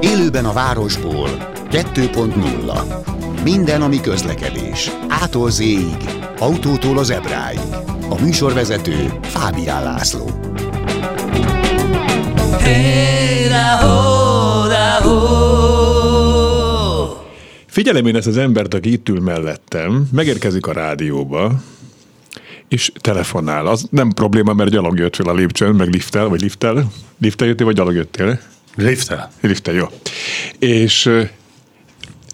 Élőben a városból 2.0 Minden, ami közlekedés. Ától z autótól az ebráig. A műsorvezető Fábián László. Figyelem én ezt az embert, aki itt ül mellettem, megérkezik a rádióba, és telefonál. Az nem probléma, mert gyalog jött fel a lépcsőn, meg liftel, vagy liftel. Liftel jöttél, vagy gyalog jöttél? Liftel. Liftel, jó. És,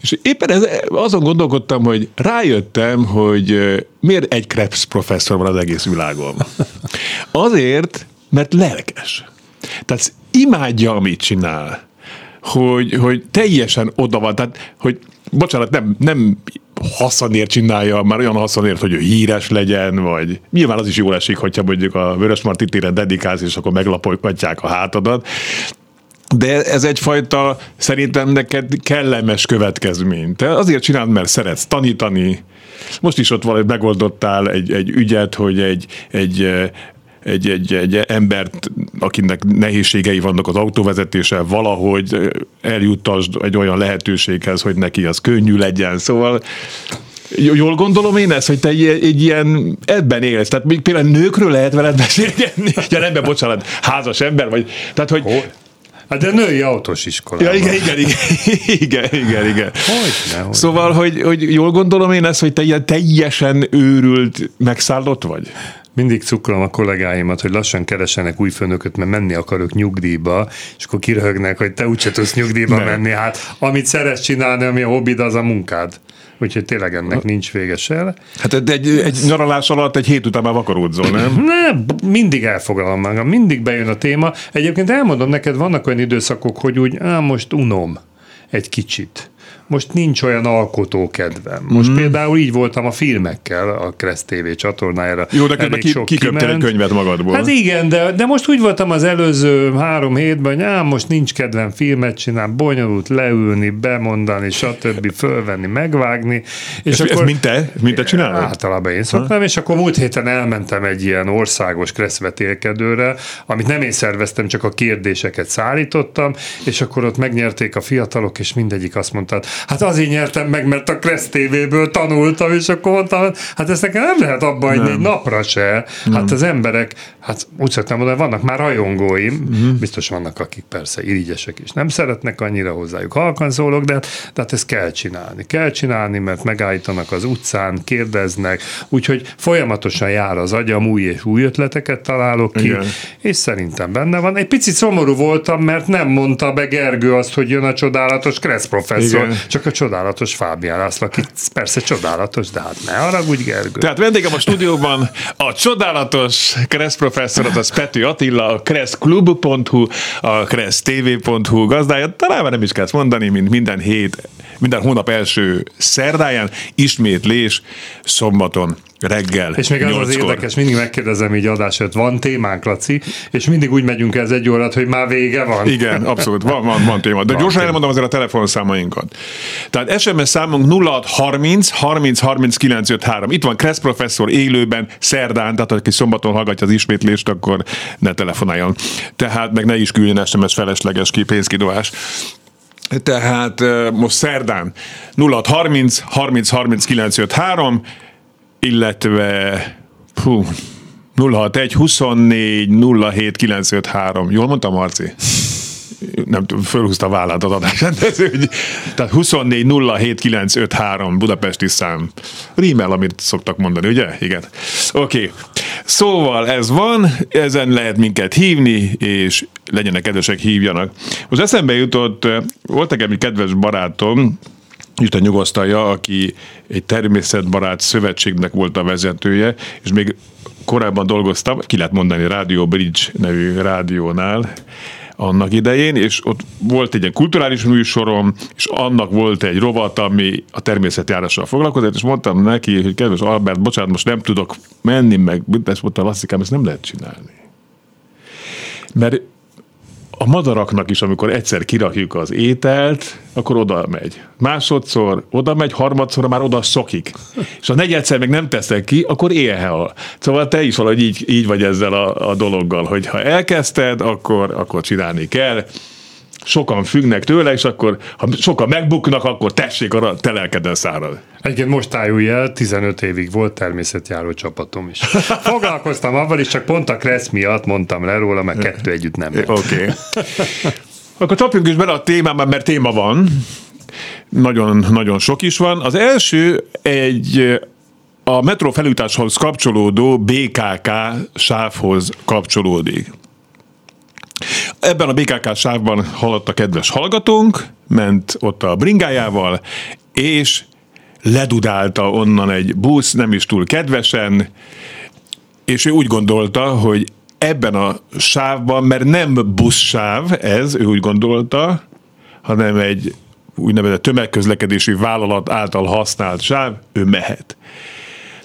és éppen ez, azon gondolkodtam, hogy rájöttem, hogy miért egy Krebs professzor van az egész világon. Azért, mert lelkes. Tehát imádja, amit csinál. Hogy, hogy teljesen oda van. Tehát, hogy bocsánat, nem, nem haszonért csinálja, már olyan haszonért, hogy ő híres legyen, vagy nyilván az is jól esik, hogyha mondjuk a Vörös Martitére dedikálsz, és akkor meglapolgatják a hátadat, de ez egyfajta szerintem neked kellemes következmény. Te azért csináld, mert szeretsz tanítani. Most is ott valahogy megoldottál egy, egy ügyet, hogy egy, egy egy, egy, egy embert, akinek nehézségei vannak az autóvezetéssel, valahogy eljuttasd egy olyan lehetőséghez, hogy neki az könnyű legyen. Szóval Jól gondolom én ezt, hogy te egy, egy ilyen ebben élsz. Tehát még például nőkről lehet veled beszélgetni. Ja, nem, bocsánat, házas ember vagy. Tehát, hogy... Hol? Hát de női autós iskolában. Ja, igen, igen, igen, igen, igen, igen. Hogy ne, szóval, hogy, hogy jól gondolom én ezt, hogy te ilyen teljesen őrült, megszállott vagy? Mindig cukrolom a kollégáimat, hogy lassan keresenek új főnököt, mert menni akarok nyugdíjba, és akkor kiröhögnek, hogy te úgyse tudsz nyugdíjba Nem. menni. Hát amit szeretsz csinálni, ami a hobbid, az a munkád. Úgyhogy tényleg ennek nincs véges el. Hát egy, egy nyaralás alatt egy hét után már vakaródzol, nem? Nem, mindig elfogalom magam, mindig bejön a téma. Egyébként elmondom neked, vannak olyan időszakok, hogy úgy, á, most unom egy kicsit most nincs olyan alkotó kedvem. Most mm. például így voltam a filmekkel a Kressz TV csatornájára. Jó, de ki, kiköptél egy könyvet magadból. Hát igen, de, de most úgy voltam az előző három hétben, hogy á, most nincs kedvem filmet csinálni, bonyolult leülni, bemondani, stb. fölvenni, megvágni. És ez, akkor, ez mint te? Mint te csinálod? Általában én szoktam, ha? és akkor múlt héten elmentem egy ilyen országos kresszvetélkedőre, amit nem én szerveztem, csak a kérdéseket szállítottam, és akkor ott megnyerték a fiatalok, és mindegyik azt mondta, hát azért nyertem meg, mert a Kressz TV-ből tanultam, és akkor mondtam, hát ezt nekem nem lehet abba hagyni egy napra se. Nem. Hát az emberek, hát úgy szoktam mondani, vannak már rajongóim, uh-huh. biztos vannak, akik persze irigyesek és nem szeretnek annyira hozzájuk halkan szólok, de, de hát ezt kell csinálni. Kell csinálni, mert megállítanak az utcán, kérdeznek, úgyhogy folyamatosan jár az agyam, új és új ötleteket találok ki, Igen. és szerintem benne van. Egy picit szomorú voltam, mert nem mondta be Gergő azt, hogy jön a csodálatos Kressz professzor, Igen csak a csodálatos Fábián László, aki persze csodálatos, de hát ne haragudj, Gergő. Tehát vendégem a stúdióban a csodálatos Kressz professzor, az Pető Attila, a kresszklub.hu, a kressztv.hu gazdája, talán nem is kell mondani, mint minden hét, minden hónap első szerdáján, ismétlés szombaton reggel. És még az az érdekes, mindig megkérdezem így adásért, van témánk, Laci, és mindig úgy megyünk ez egy órát, hogy már vége van. Igen, abszolút, van, van, van téma. De van gyorsan elmondom azért a telefonszámainkat. Tehát SMS számunk 0630 30 30 953. Itt van Kressz professzor élőben, szerdán, tehát aki szombaton hallgatja az ismétlést, akkor ne telefonáljon. Tehát meg ne is küldjön SMS felesleges ki pénzkidóás. Tehát most szerdán 0630 30 30 953 illetve hú, 061 24 07 953. Jól mondtam, Marci? nem tudom, fölhúzta a vállát az adásrendező, tehát 24 07 953 budapesti szám. Rímel, amit szoktak mondani, ugye? Igen. Oké. Okay. Szóval ez van, ezen lehet minket hívni, és legyenek kedvesek, hívjanak. Most eszembe jutott, volt nekem egy kedves barátom, Isten nyugosztalja, aki egy természetbarát szövetségnek volt a vezetője, és még korábban dolgoztam, ki lehet mondani Radio Bridge nevű rádiónál, annak idején, és ott volt egy ilyen kulturális műsorom, és annak volt egy rovat, ami a természetjárással foglalkozott, és mondtam neki, hogy kedves Albert, bocsánat, most nem tudok menni, meg ezt mondta, Lasszikám, ezt nem lehet csinálni. Mert a madaraknak is, amikor egyszer kirakjuk az ételt, akkor oda megy. Másodszor oda megy, harmadszor már oda szokik. És ha negyedszer meg nem teszek ki, akkor éhel. Szóval te is valahogy így, így vagy ezzel a, a dologgal, hogy ha elkezdted, akkor, akkor csinálni kell sokan függnek tőle, és akkor, ha sokan megbuknak, akkor tessék, arra te szárad. Egyébként most állj el, 15 évig volt természetjáró csapatom is. Foglalkoztam avval is, csak pont a Kressz miatt mondtam le róla, mert kettő együtt nem Oké. Okay. akkor csapjunk is bele a témában, mert téma van. Nagyon, nagyon sok is van. Az első egy a metró felújításhoz kapcsolódó BKK sávhoz kapcsolódik. Ebben a BKK sávban haladt a kedves hallgatónk, ment ott a bringájával, és ledudálta onnan egy busz, nem is túl kedvesen, és ő úgy gondolta, hogy ebben a sávban, mert nem buszsáv ez, ő úgy gondolta, hanem egy úgynevezett tömegközlekedési vállalat által használt sáv, ő mehet.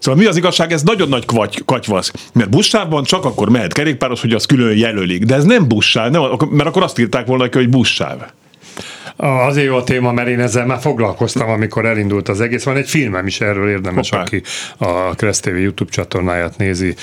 Szóval mi az igazság, ez nagyon nagy kvaty, katyvasz, mert buszsávban csak akkor mehet kerékpáros, hogy az külön jelölik, de ez nem buszsáv, nem, mert akkor azt írták volna, hogy buszsáv. Azért jó a téma, mert én ezzel már foglalkoztam, amikor elindult az egész. Van egy filmem is erről érdemes, Hoppá. aki a Kressz TV YouTube csatornáját nézi,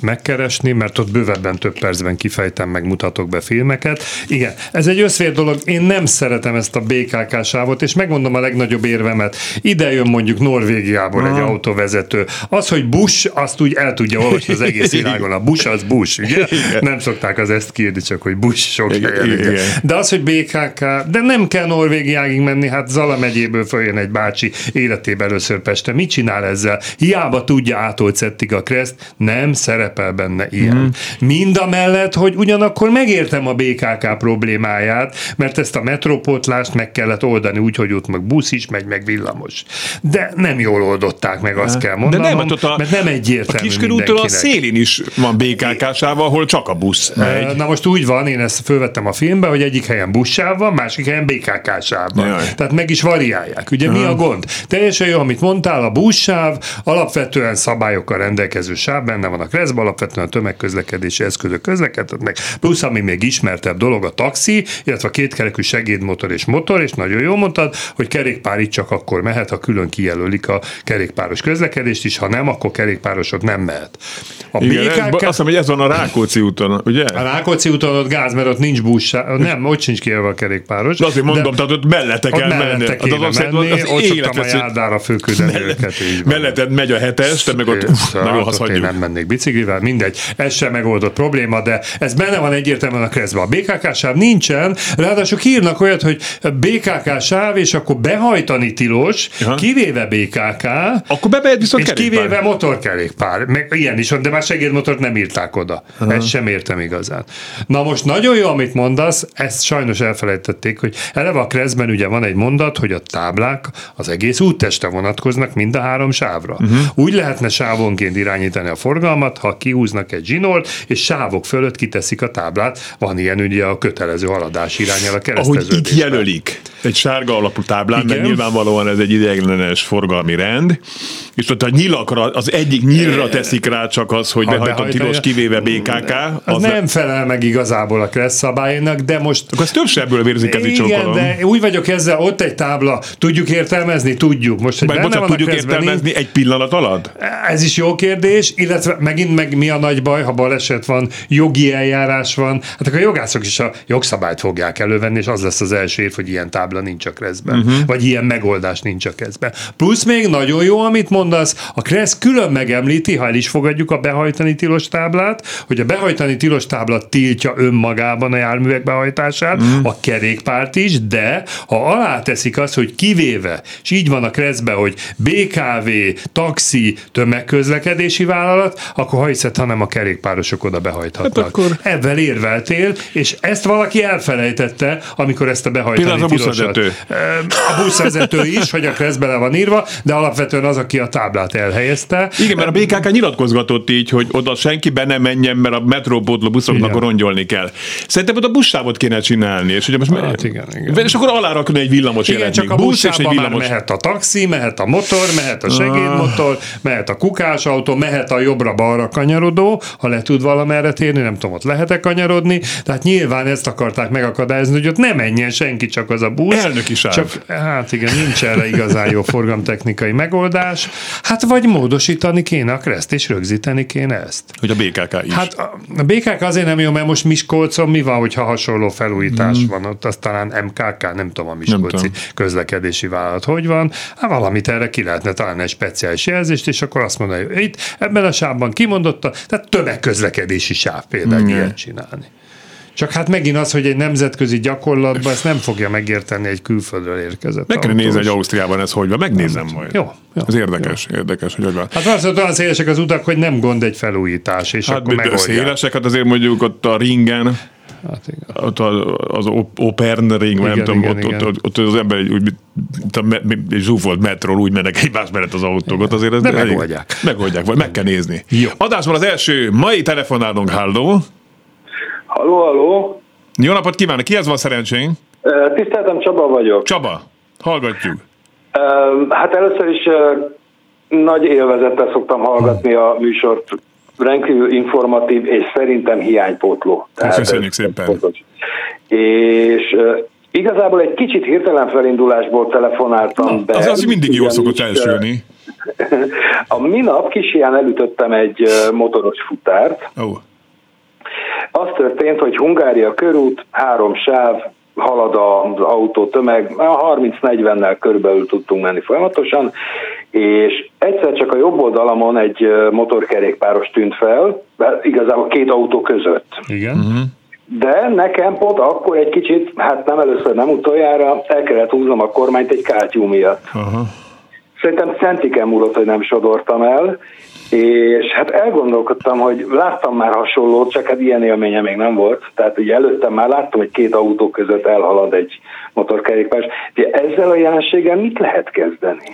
megkeresni, mert ott bővebben több percben kifejtem, meg mutatok be filmeket. Igen, ez egy összvér dolog. Én nem szeretem ezt a BKK sávot, és megmondom a legnagyobb érvemet. Ide jön mondjuk Norvégiából egy autóvezető. Az, hogy Bush, azt úgy el tudja olvasni az egész világon. A Bush az Bush, ugye? Nem szokták az ezt kérni, csak hogy Bush sok helyen. De az, hogy BKK, de nem nem kell Norvégiáig menni, hát Zala megyéből följön egy bácsi életében először Peste. Mit csinál ezzel? Hiába tudja átolcettig a kreszt, nem szerepel benne ilyen. Mm. Mind a mellett, hogy ugyanakkor megértem a BKK problémáját, mert ezt a metropotlást meg kellett oldani úgy, hogy ott meg busz is megy, meg villamos. De nem jól oldották meg, azt kell mondanom, De nem, hát a, mert nem egyértelmű A Kiskörútól a szélén is van BKK-sával, ahol csak a busz megy. Na most úgy van, én ezt fölvettem a filmbe, hogy egyik helyen buszsáv van, másik helyen BKK-sában. Tehát meg is variálják. Ugye mi a gond? Teljesen jó, amit mondtál, a buszsáv, alapvetően szabályokkal rendelkező sáv, benne van a kreszbe, alapvetően a tömegközlekedési eszközök közlekednek, plusz ami még ismertebb dolog a taxi, illetve a kétkerekű segédmotor és motor, és nagyon jó mondtad, hogy kerékpár itt csak akkor mehet, ha külön kijelölik a kerékpáros közlekedést is, ha nem, akkor kerékpárosok nem mehet. A Igen, BKK... Azt hiszem, hogy ez van a Rákóczi úton, ugye? A Rákóczi úton ott gáz, mert ott nincs buszsáv, nem, ott sincs kijelölve a kerékpáros. De azért mondom, de, tehát ott mellette kell ott menni. Hát kéne az, menni, az, ott szoktam a járdára fölküldeni őket. Melletted megy a hetes, te meg ott uff, nagyon Én nem mennék biciklivel, mindegy. Ez sem megoldott probléma, de ez benne van egyértelműen a kreszbe. A BKK sáv nincsen, ráadásul írnak olyat, hogy BKK sáv, és akkor behajtani tilos, Aha. kivéve BKK, akkor bemehet viszont és kerékpár. kivéve motorkerékpár. Meg ilyen is van, de már segédmotort nem írták oda. Aha. Ezt sem értem igazán. Na most nagyon jó, amit mondasz, ezt sajnos elfelejtették, hogy eleve a kreszben ugye van egy mondat, hogy a táblák az egész útteste vonatkoznak mind a három sávra. Uh-huh. Úgy lehetne sávonként irányítani a forgalmat, ha kihúznak egy zsinort, és sávok fölött kiteszik a táblát. Van ilyen ugye a kötelező haladás irányára kereszteződésben. Ahogy itt jelölik egy sárga alapú táblán, Igen. mert nyilvánvalóan ez egy ideiglenes forgalmi rend, és ott a nyilakra, az egyik nyilra teszik rá csak az, hogy behajtott tilos kivéve BKK. Az, az nem felel meg igazából a kressz szabálynak, de most... Akkor ez több sebből vérzik ez Igen, de úgy vagyok ezzel, ott egy tábla, tudjuk értelmezni? Tudjuk. Most, hogy benne van tudjuk értelmezni egy pillanat alatt? Ez is jó kérdés, illetve megint meg mi a nagy baj, ha baleset van, jogi eljárás van, hát akkor a jogászok is a jogszabályt fogják elővenni, és az lesz az első év, hogy ilyen tábla nincs a kreszben, uh-huh. vagy ilyen megoldás nincs a kreszben. Plusz még nagyon jó, amit mondasz, a kresz külön megemlíti, ha el is fogadjuk a behajtani tilos táblát, hogy a behajtani tilos tábla tiltja önmagában a járművek behajtását, uh-huh. a kerékpárt is, de ha alá teszik azt, hogy kivéve, és így van a kreszbe, hogy BKV, taxi, tömegközlekedési vállalat, akkor ha hiszed, hanem a kerékpárosok oda behajthatnak. Hát akkor... Ebben érveltél, és ezt valaki elfelejtette, amikor ezt a behajtani tilos buszvezető. A buszvezető is, hogy a kressz bele van írva, de alapvetően az, aki a táblát elhelyezte. Igen, mert a BKK nyilatkozgatott így, hogy oda senki be nem menjen, mert a metrópótló buszoknak igen. rongyolni kell. Szerintem ott a buszsávot kéne csinálni, és ugye most hát, igen, igen. És akkor alárakni egy villamos igen, csak a busz és egy villamos. mehet a taxi, mehet a motor, mehet a segédmotor, mehet a kukásautó, mehet a jobbra-balra kanyarodó, ha le tud valamerre térni, nem tudom, ott lehet-e kanyarodni. Tehát nyilván ezt akarták megakadályozni, hogy ott ne menjen senki, csak az a busz. Elnöki sáv. Csak, hát igen, nincs erre igazán jó forgamtechnikai megoldás. Hát vagy módosítani kéne a kreszt, és rögzíteni kéne ezt. Hogy a BKK is. Hát a BKK azért nem jó, mert most Miskolcon mi van, hogyha hasonló felújítás hmm. van ott, az talán MKK, nem tudom a Miskolci közlekedési vállalat hogy van. Hát valamit erre ki lehetne talán egy speciális jelzést, és akkor azt mondani, hogy itt ebben a sávban kimondotta, tehát tömegközlekedési sáv például ilyet csinálni. Csak hát megint az, hogy egy nemzetközi gyakorlatban ezt nem fogja megérteni egy külföldről érkezett. Meg kell nézni, hogy Ausztriában ez hogy van, megnézem majd. Jó. jó ez érdekes, jó. érdekes, hogy hogy van. Hát az, olyan szélesek az utak, hogy nem gond egy felújítás, és hát, akkor megoldják. Szélesek, hát azért mondjuk ott a ringen, Hát igen. Ott az Opern ring, igen, nem tudom, igen, ott, igen. Ott, ott, az ember úgy, egy zsúfolt metról úgy mennek egymás mellett az autók, ott azért ez De megoldják. Megoldják, vagy meg kell nézni. Jó. Adásban az első mai telefonálunk, Haldó. Halló, halló. Jó napot kívánok, kihez van szerencsénk? Tiszteltem, Csaba vagyok. Csaba, hallgatjuk. Hát először is nagy élvezettel szoktam hallgatni a műsort. Rendkívül informatív és szerintem hiánypótló. Tehát Köszönjük szépen. Fontos. És igazából egy kicsit hirtelen felindulásból telefonáltam Na, be. Az, az mindig jól szokott elsülni. A minap kis elütöttem egy motoros futárt. Oh az történt, hogy Hungária körút, három sáv, halad az autó tömeg, 30-40-nel körülbelül tudtunk menni folyamatosan, és egyszer csak a jobb oldalamon egy motorkerékpáros tűnt fel, igazából két autó között. Igen. Uh-huh. De nekem pont akkor egy kicsit, hát nem először, nem utoljára, el kellett húznom a kormányt egy kátyú miatt. Uh-huh. Szerintem centiken múlott, hogy nem sodortam el, és hát elgondolkodtam, hogy láttam már hasonlót, csak hát ilyen élménye még nem volt. Tehát ugye előttem már láttam, hogy két autó között elhalad egy motorkerékpár. Ugye ezzel a jelenséggel mit lehet kezdeni?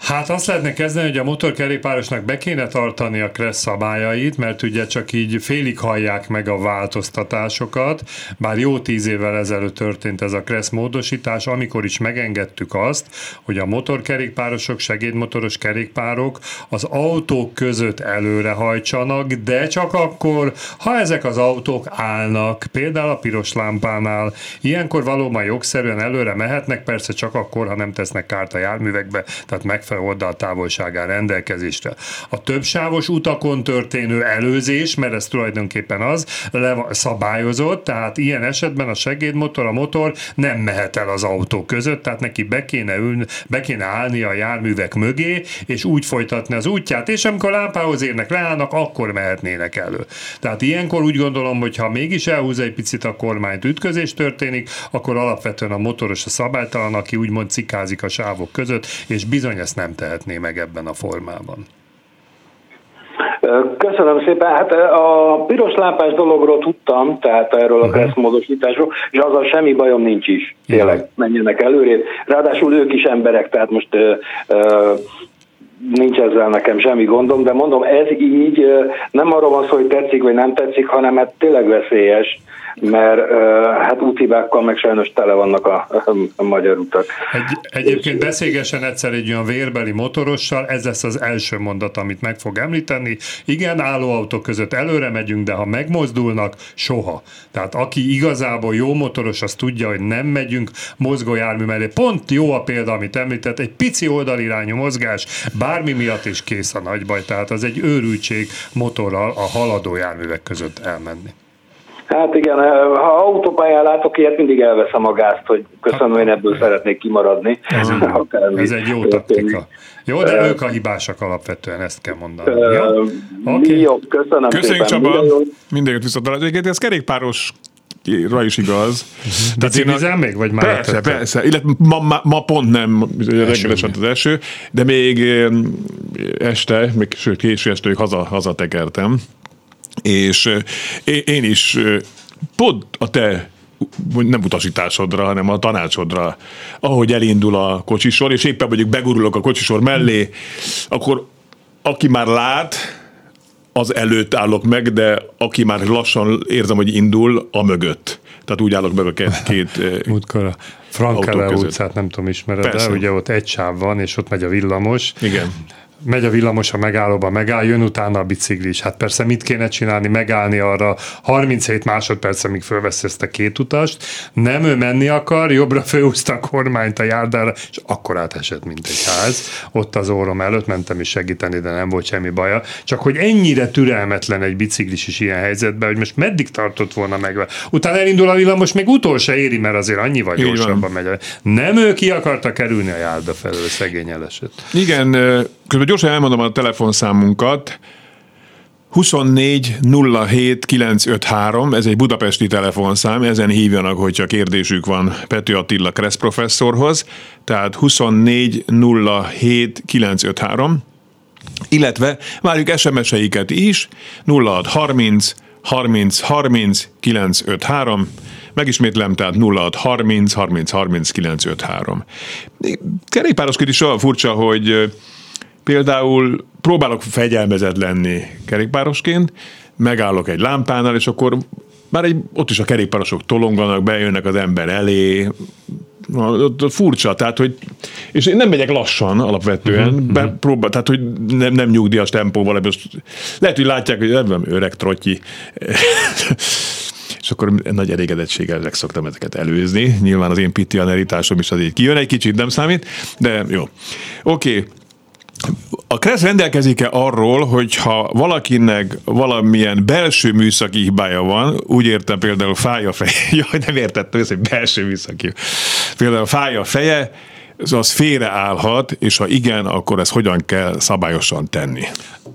Hát azt lehetne kezdeni, hogy a motorkerékpárosnak be kéne tartani a kressz szabályait, mert ugye csak így félig hallják meg a változtatásokat, bár jó tíz évvel ezelőtt történt ez a kressz módosítás, amikor is megengedtük azt, hogy a motorkerékpárosok, segédmotoros kerékpárok az autók között előre hajtsanak, de csak akkor, ha ezek az autók állnak, például a piros lámpánál, ilyenkor valóban jogszerűen előre mehetnek, persze csak akkor, ha nem tesznek kárt a járművekbe, tehát meg oldal távolságán rendelkezésre. A többsávos utakon történő előzés, mert ez tulajdonképpen az, le szabályozott, tehát ilyen esetben a segédmotor, a motor nem mehet el az autó között, tehát neki be kéne, ülni, be kéne állni a járművek mögé, és úgy folytatni az útját, és amikor lámpához érnek, leállnak, akkor mehetnének elő. Tehát ilyenkor úgy gondolom, hogy ha mégis elhúz egy picit a kormányt ütközés történik, akkor alapvetően a motoros a szabálytalan, aki úgymond cikázik a sávok között, és bizony ezt nem tehetné meg ebben a formában. Köszönöm szépen. Hát a piros lámpás dologról tudtam, tehát erről a uh-huh. módosításról, és azzal semmi bajom nincs is. Tényleg, menjenek előrébb. Ráadásul ők is emberek, tehát most nincs ezzel nekem semmi gondom, de mondom, ez így nem arról van szó, hogy tetszik vagy nem tetszik, hanem hát tényleg veszélyes mert hát úthibákkal meg sajnos tele vannak a, a magyar utak. Egy, egyébként beszélgessen egyszer egy olyan vérbeli motorossal, ez lesz az első mondat, amit meg fog említeni. Igen, állóautók között előre megyünk, de ha megmozdulnak, soha. Tehát aki igazából jó motoros, az tudja, hogy nem megyünk mozgójármű mellé. Pont jó a példa, amit említett, egy pici oldalirányú mozgás, bármi miatt is kész a nagy baj, tehát az egy őrültség motorral a haladó járművek között elmenni. Hát igen, ha autópályán látok ilyet, mindig elveszem a gázt, hogy köszönöm, én ebből szeretnék kimaradni. Ez, ez egy jó taktika. Jó, de ők a hibásak alapvetően, ezt kell mondani. Uh, jó? Okay. jó, köszönöm Köszönjük szépen. Csaba, minden jót viszont. Egyébként ez kerékpáros ra is igaz. De még, vagy már Persze, tettem? persze. Illetve ma, ma, ma pont nem, reggeles az eső, de még este, még sőt késő este haza, hazatekertem, és én is pont a te nem utasításodra, hanem a tanácsodra, ahogy elindul a kocsisor, és éppen mondjuk begurulok a kocsisor mellé, akkor aki már lát, az előtt állok meg, de aki már lassan érzem, hogy indul, a mögött. Tehát úgy állok meg a két... két Múltkor a Frankele utcát nem tudom ismered, de ugye ott egy sáv van, és ott megy a villamos. Igen megy a villamos a megállóba, megáll, jön utána a biciklis. Hát persze mit kéne csinálni, megállni arra 37 másodperc, amíg fölvesz ezt a két utast. Nem ő menni akar, jobbra főúzta a kormányt a járdára, és akkor átesett, mint egy ház. Ott az órom előtt mentem is segíteni, de nem volt semmi baja. Csak hogy ennyire türelmetlen egy biciklis is ilyen helyzetben, hogy most meddig tartott volna meg. Utána elindul a villamos, még utol se éri, mert azért annyi vagy gyorsabban megy. Nem ő ki akarta kerülni a járda felől, szegény eleset. Igen, közben gyorsan elmondom a telefonszámunkat. 24 07 953, ez egy budapesti telefonszám, ezen hívjanak, hogyha kérdésük van Pető Attila Kressz professzorhoz, tehát 24 07 953, illetve várjuk SMS-eiket is, 06 30 30 30 953, megismétlem, tehát 06 30 30 30 953. Kerékpárosként is olyan furcsa, hogy Például próbálok fegyelmezett lenni kerékpárosként, megállok egy lámpánál, és akkor már egy, ott is a kerékpárosok tolonganak, bejönnek az ember elé, furcsa, tehát hogy, és én nem megyek lassan alapvetően, uh-huh, be, próbál, tehát hogy nem, nem nyugdíjas tempóval, most lehet, hogy látják, hogy nem öreg trotyi, és akkor nagy elégedettséggel szoktam ezeket előzni. Nyilván az én pitianeritásom is azért kijön egy kicsit, nem számít, de jó. Oké, okay. A KRESZ rendelkezik-e arról, hogyha valakinek valamilyen belső műszaki hibája van, úgy értem például fáj a feje, jaj, nem értettem, ez egy belső műszaki. Például fáj a feje, az félreállhat, és ha igen, akkor ezt hogyan kell szabályosan tenni?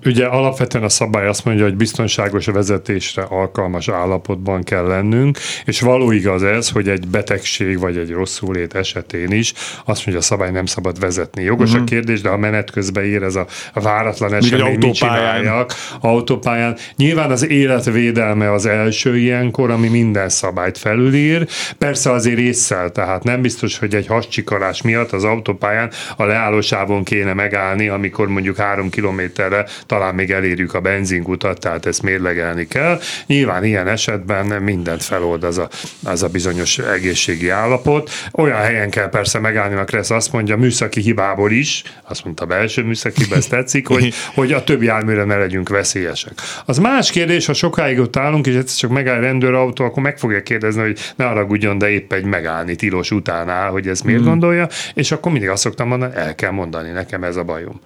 Ugye alapvetően a szabály azt mondja, hogy biztonságos vezetésre alkalmas állapotban kell lennünk, és való igaz ez, hogy egy betegség vagy egy rosszulét esetén is azt mondja, a szabály nem szabad vezetni. Jogos uh-huh. a mhm. kérdés, de ha menet közben ér ez a váratlan esemény, mit csináljak autópályán. Nyilván az életvédelme az első ilyenkor, ami minden szabályt felülír. Persze azért észszel, tehát nem biztos, hogy egy hascsikarás miatt az autópályán a leállósávon kéne megállni, amikor mondjuk három kilométerre talán még elérjük a benzinkutat, tehát ezt mérlegelni kell. Nyilván ilyen esetben mindent felold az a, az a bizonyos egészségi állapot. Olyan helyen kell persze megállni, a Kressz azt mondja, műszaki hibából is, azt mondta belső műszaki ezt tetszik, hogy, hogy a többi járműre ne legyünk veszélyesek. Az más kérdés, ha sokáig ott állunk, és egyszer csak megáll rendőrautó, akkor meg fogja kérdezni, hogy ne haragudjon, de épp egy megállni tilos után áll, hogy ez miért mm. gondolja, és akkor mindig azt szoktam mondani, el kell mondani, nekem ez a bajom.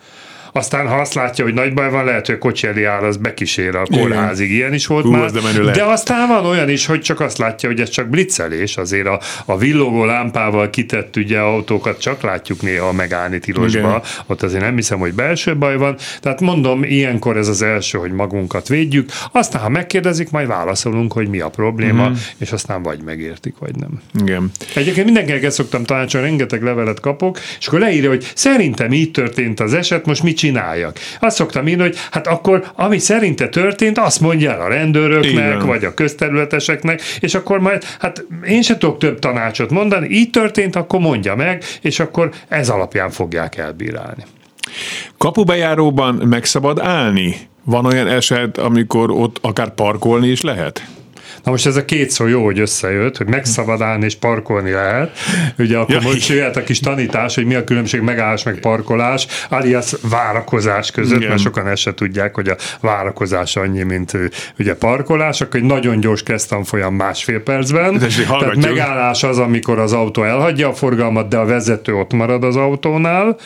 Aztán ha azt látja, hogy nagy baj van, lehet, hogy a kocsi elé áll, az bekísér a kórházig. Ilyen is volt Hú, már. De, de aztán van olyan is, hogy csak azt látja, hogy ez csak blitzelés. Azért a, a villogó lámpával kitett ugye autókat csak látjuk néha megállni tilosba. Igen. Ott azért nem hiszem, hogy belső baj van. Tehát mondom, ilyenkor ez az első, hogy magunkat védjük. Aztán, ha megkérdezik, majd válaszolunk, hogy mi a probléma, uh-huh. és aztán vagy megértik, vagy nem. Igen. Egyébként mindenkinek szoktam tanácsolni, rengeteg levelet kapok, és akkor leírja, hogy szerintem így történt az eset, most mit csináljak. Azt szoktam írni, hogy hát akkor, ami szerinte történt, azt mondja el a rendőröknek, Igen. vagy a közterületeseknek, és akkor majd, hát én se tudok több tanácsot mondani, így történt, akkor mondja meg, és akkor ez alapján fogják elbírálni. Kapubejáróban meg szabad állni? Van olyan eset, amikor ott akár parkolni is lehet? Na most ez a két szó jó, hogy összejött, hogy megszabadálni és parkolni lehet. Ugye akkor ja, most jöhet a kis tanítás, hogy mi a különbség megállás meg parkolás, alias várakozás között, Igen. mert sokan ezt se tudják, hogy a várakozás annyi, mint ugye parkolás, akkor egy nagyon gyors folyam másfél percben. Tehát megállás az, amikor az autó elhagyja a forgalmat, de a vezető ott marad az autónál,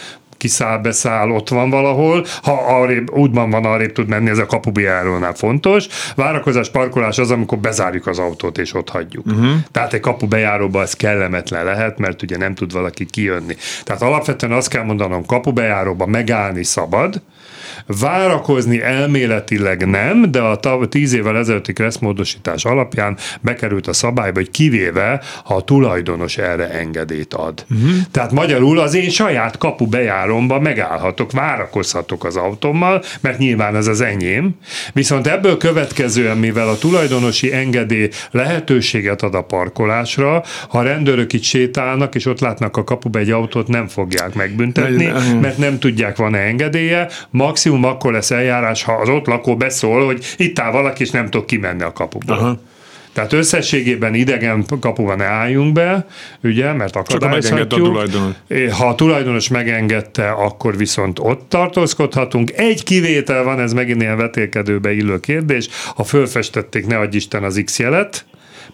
kiszáll, beszáll, ott van valahol, ha arrébb, útban van, arrébb tud menni, ez a kapubijárónál fontos. Várakozás, parkolás az, amikor bezárjuk az autót és ott hagyjuk. Uh-huh. Tehát egy kapubejáróba ez kellemetlen lehet, mert ugye nem tud valaki kijönni. Tehát alapvetően azt kell mondanom, kapubejáróba megállni szabad, Várakozni elméletileg nem, de a tíz évvel ezelőtti kresszmódosítás alapján bekerült a szabályba, hogy kivéve, ha a tulajdonos erre engedélyt ad. Uh-huh. Tehát magyarul az én saját kapu bejáromba megállhatok, várakozhatok az autómmal, mert nyilván ez az enyém, viszont ebből következően, mivel a tulajdonosi engedély lehetőséget ad a parkolásra, ha a rendőrök itt sétálnak, és ott látnak a kapuba egy autót, nem fogják megbüntetni, mert nem tudják, van-e engedélye. Maximum akkor lesz eljárás, ha az ott lakó beszól, hogy itt áll valaki, és nem tud kimenni a kapuból. Aha. Tehát összességében idegen kapuban ne álljunk be, ugye, mert akadályozhatjuk. A tulajdonos. Ha a tulajdonos megengedte, akkor viszont ott tartózkodhatunk. Egy kivétel van, ez megint ilyen vetélkedőbe illő kérdés, ha fölfestették, ne adj Isten az X jelet,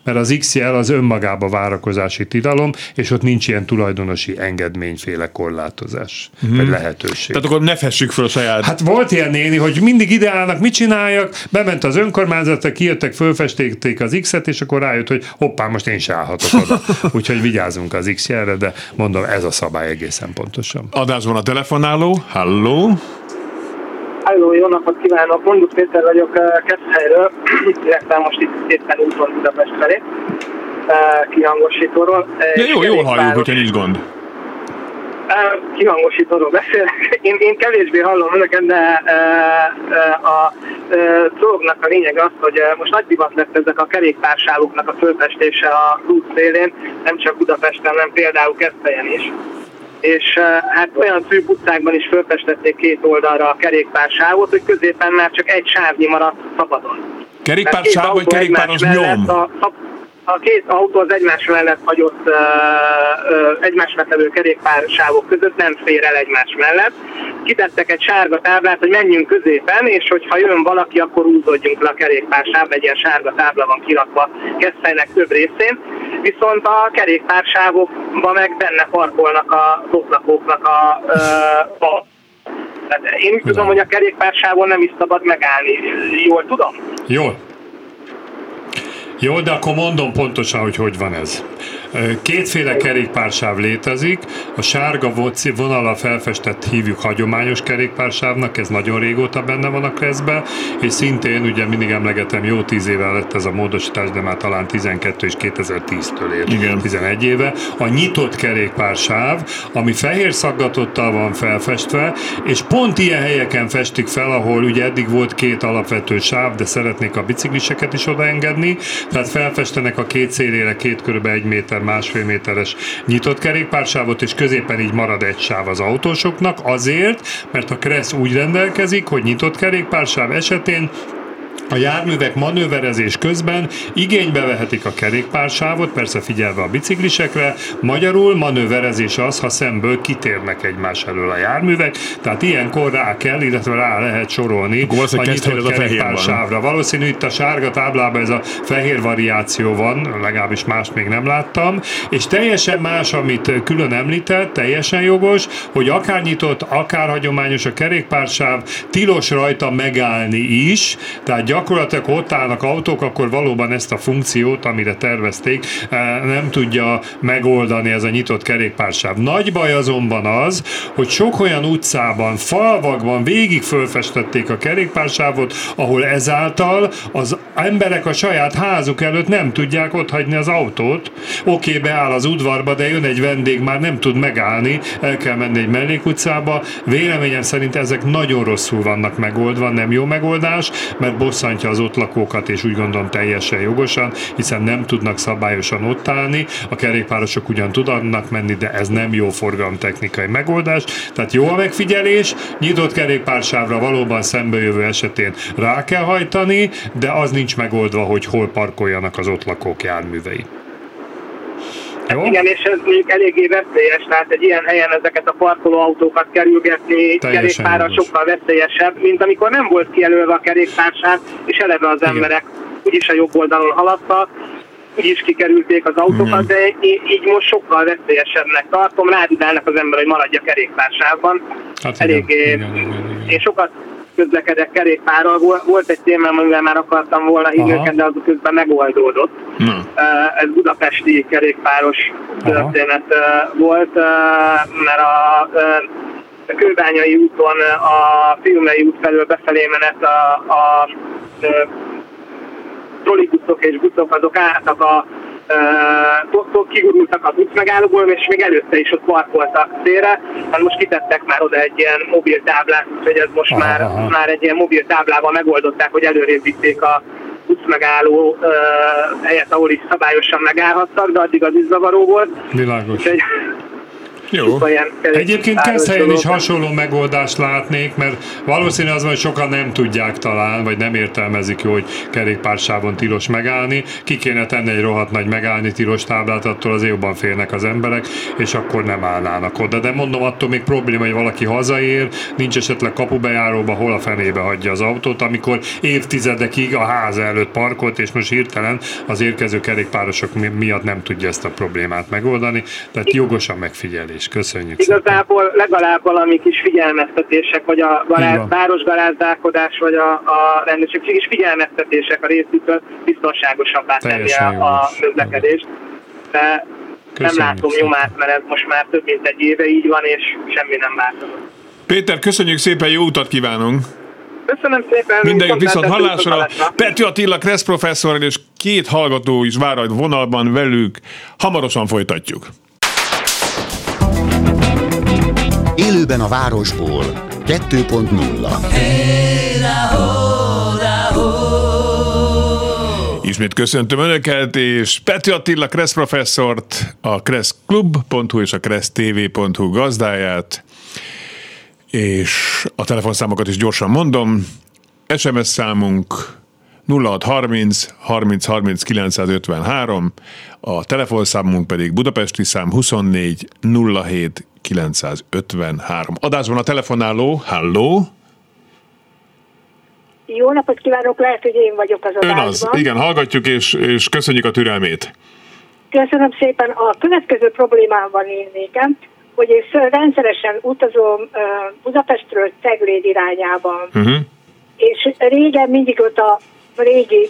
mert az XL az önmagába várakozási tilalom, és ott nincs ilyen tulajdonosi engedményféle korlátozás, hmm. vagy lehetőség. Tehát akkor ne fessük fel a saját... Hát volt ilyen néni, hogy mindig ideálnak, mit csináljak, bement az önkormányzatra, kijöttek, fölfestették az X-et, és akkor rájött, hogy hoppá, most én se állhatok oda. Úgyhogy vigyázunk az X-jelre, de mondom, ez a szabály egészen pontosan. Adásban a telefonáló, halló! Halló, jó napot kívánok! Mondjuk Péter vagyok Keszhelyről, illetve most itt éppen úton Budapest felé, kihangosítóról. Ja, jó, jól halljuk, hogyha nincs gond. Kihangosítóról beszélek. Én, én kevésbé hallom önöket, de a dolognak a lényeg az, hogy most nagy divat lett ezek a kerékpársávoknak a fölfestése a út szélén, nem csak Budapesten, hanem például Keszthelyen is és hát olyan szűk utcákban is fölfestették két oldalra a kerékpársávot, hogy középen már csak egy sávnyi maradt szabadon. Kerékpársáv vagy kerékpáros nyom? A, a, a két autó az egymás mellett hagyott uh, uh, egymás mellett kerékpársávok között nem fér el egymás mellett. Kitettek egy sárga táblát, hogy menjünk középen, és hogyha jön valaki, akkor úzódjunk le a kerékpársáv, egy ilyen sárga tábla van kirakva Keszthelynek több részén. Viszont a kerékpársávokban meg benne parkolnak a lakóknak a, tehát én úgy tudom, hogy a kerékpársávon nem is szabad megállni. Jól tudom? Jól. Jó, de akkor mondom pontosan, hogy hogy van ez. Kétféle kerékpársáv létezik, a sárga vonala felfestett hívjuk hagyományos kerékpársávnak, ez nagyon régóta benne van a kreszbe, és szintén ugye mindig emlegetem, jó tíz éve lett ez a módosítás, de már talán 12 és 2010-től ér, Igen. 11 éve. A nyitott kerékpársáv, ami fehér szaggatottal van felfestve, és pont ilyen helyeken festik fel, ahol ugye eddig volt két alapvető sáv, de szeretnék a bicikliseket is odaengedni, tehát felfestenek a két szélére két körbe egy méter méter, másfél méteres nyitott kerékpársávot, és középen így marad egy sáv az autósoknak, azért, mert a Kressz úgy rendelkezik, hogy nyitott kerékpársáv esetén a járművek manőverezés közben igénybe vehetik a kerékpársávot, persze figyelve a biciklisekre, magyarul manőverezés az, ha szemből kitérnek egymás elől a járművek, tehát ilyenkor rá kell, illetve rá lehet sorolni a nyitott kerékpársávra. Valószínű itt a sárga táblában ez a fehér variáció van, legalábbis más még nem láttam, és teljesen más, amit külön említett, teljesen jogos, hogy akár nyitott, akár hagyományos a kerékpársáv, tilos rajta megállni is, tehát gyakorlatilag ott állnak autók, akkor valóban ezt a funkciót, amire tervezték, eh, nem tudja megoldani ez a nyitott kerékpársáv. Nagy baj azonban az, hogy sok olyan utcában, falvakban végig fölfestették a kerékpársávot, ahol ezáltal az emberek a saját házuk előtt nem tudják otthagyni az autót. Oké, okay, beáll az udvarba, de jön egy vendég, már nem tud megállni, el kell menni egy mellékutcába. Véleményem szerint ezek nagyon rosszul vannak megoldva, nem jó megoldás, mert bosszant bosszantja az ott lakókat, és úgy gondolom teljesen jogosan, hiszen nem tudnak szabályosan ott állni. A kerékpárosok ugyan tudnak menni, de ez nem jó forgalomtechnikai megoldás. Tehát jó a megfigyelés, nyitott kerékpársávra valóban szembejövő esetén rá kell hajtani, de az nincs megoldva, hogy hol parkoljanak az ott lakók járművei. Jó? Igen, és ez mondjuk eléggé veszélyes, tehát egy ilyen helyen ezeket a parkolóautókat kerülgetni kerékpárra sokkal veszélyesebb, mint amikor nem volt kijelölve a kerékpársáv, és eleve az emberek Igen. úgyis a jobb oldalon haladtak, úgyis kikerülték az autókat, de így most sokkal veszélyesebbnek tartom, rádidálnak az ember, hogy maradja kerékpársávban. Hát Eléggé, igen, igen, igen, igen. Én sokat közlekedek kerékpárral. Volt egy témám, amivel már akartam volna hívni őket, de az közben megoldódott. Hmm. Ez budapesti kerékpáros történet Aha. volt, mert a a Kőbányai úton a Filmei út felől befelé menet a, a, a trollibuszok és buszok azok álltak a uh, kigurultak az utcmegállóból, és még előtte is ott parkoltak szélre. Hát most kitettek már oda egy ilyen mobil táblát, úgyhogy ez most aha, már, aha. már egy ilyen mobil táblával megoldották, hogy előrébb vitték a útmegálló uh, helyet, ahol is szabályosan megállhattak, de addig az is zavaró volt. Világos. Úgyhogy jó. Egyébként Keszthelyen is hasonló megoldást látnék, mert valószínű az van, hogy sokan nem tudják talán, vagy nem értelmezik jó, hogy kerékpársávon tilos megállni. Ki kéne tenni egy rohadt nagy megállni tilos táblát, attól az jobban félnek az emberek, és akkor nem állnának oda. De mondom, attól még probléma, hogy valaki hazaér, nincs esetleg kapubejáróba, hol a fenébe hagyja az autót, amikor évtizedekig a ház előtt parkolt, és most hirtelen az érkező kerékpárosok miatt nem tudja ezt a problémát megoldani. Tehát jogos a megfigyelés is. Köszönjük Igazából szépen. legalább valami kis figyelmeztetések, vagy a garáz, városgarázdálkodás, vagy a, a rendőrség is figyelmeztetések a részükről biztonságosabbá tenni a, a közlekedést. De Köszönjük nem látom szépen. nyomát, mert ez most már több mint egy éve így van, és semmi nem változott. Péter, köszönjük szépen, jó utat kívánunk! Köszönöm szépen! Mindenki viszont hallásra. Pető Attila Kressz professzor és két hallgató is vár a vonalban velük. Hamarosan folytatjuk. Élőben a városból. 2.0 Ismét köszöntöm Önöket, és Petri Attila Kressz professzort, a kresszklub.hu és a kressztv.hu gazdáját, és a telefonszámokat is gyorsan mondom. SMS számunk 0630 30 30 953, a telefonszámunk pedig budapesti szám 24 07 953. Adásban a telefonáló, halló! Jó napot kívánok, lehet, hogy én vagyok az adásban. Ön az, igen, hallgatjuk, és, és köszönjük a türelmét. Köszönöm szépen. A következő problémám én nékem, hogy én rendszeresen utazom Budapestről Cegléd irányában. Uh-huh. És régen mindig ott a régi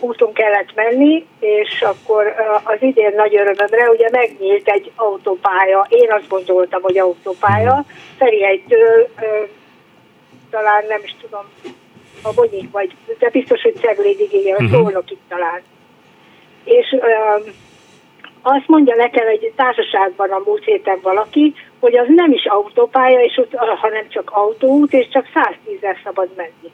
úton kellett menni, és akkor az idén nagy örömömre ugye megnyílt egy autópálya. Én azt gondoltam, hogy autópálya. Ferihelytől uh, talán nem is tudom, a Bonyik vagy, de biztos, hogy Ceglédig, igen, uh-huh. Szolnokig talán. És azt mondja nekem egy társaságban a múlt héten valaki, hogy az nem is autópálya, és ott, hanem csak autóút, és csak 110 szabad menni.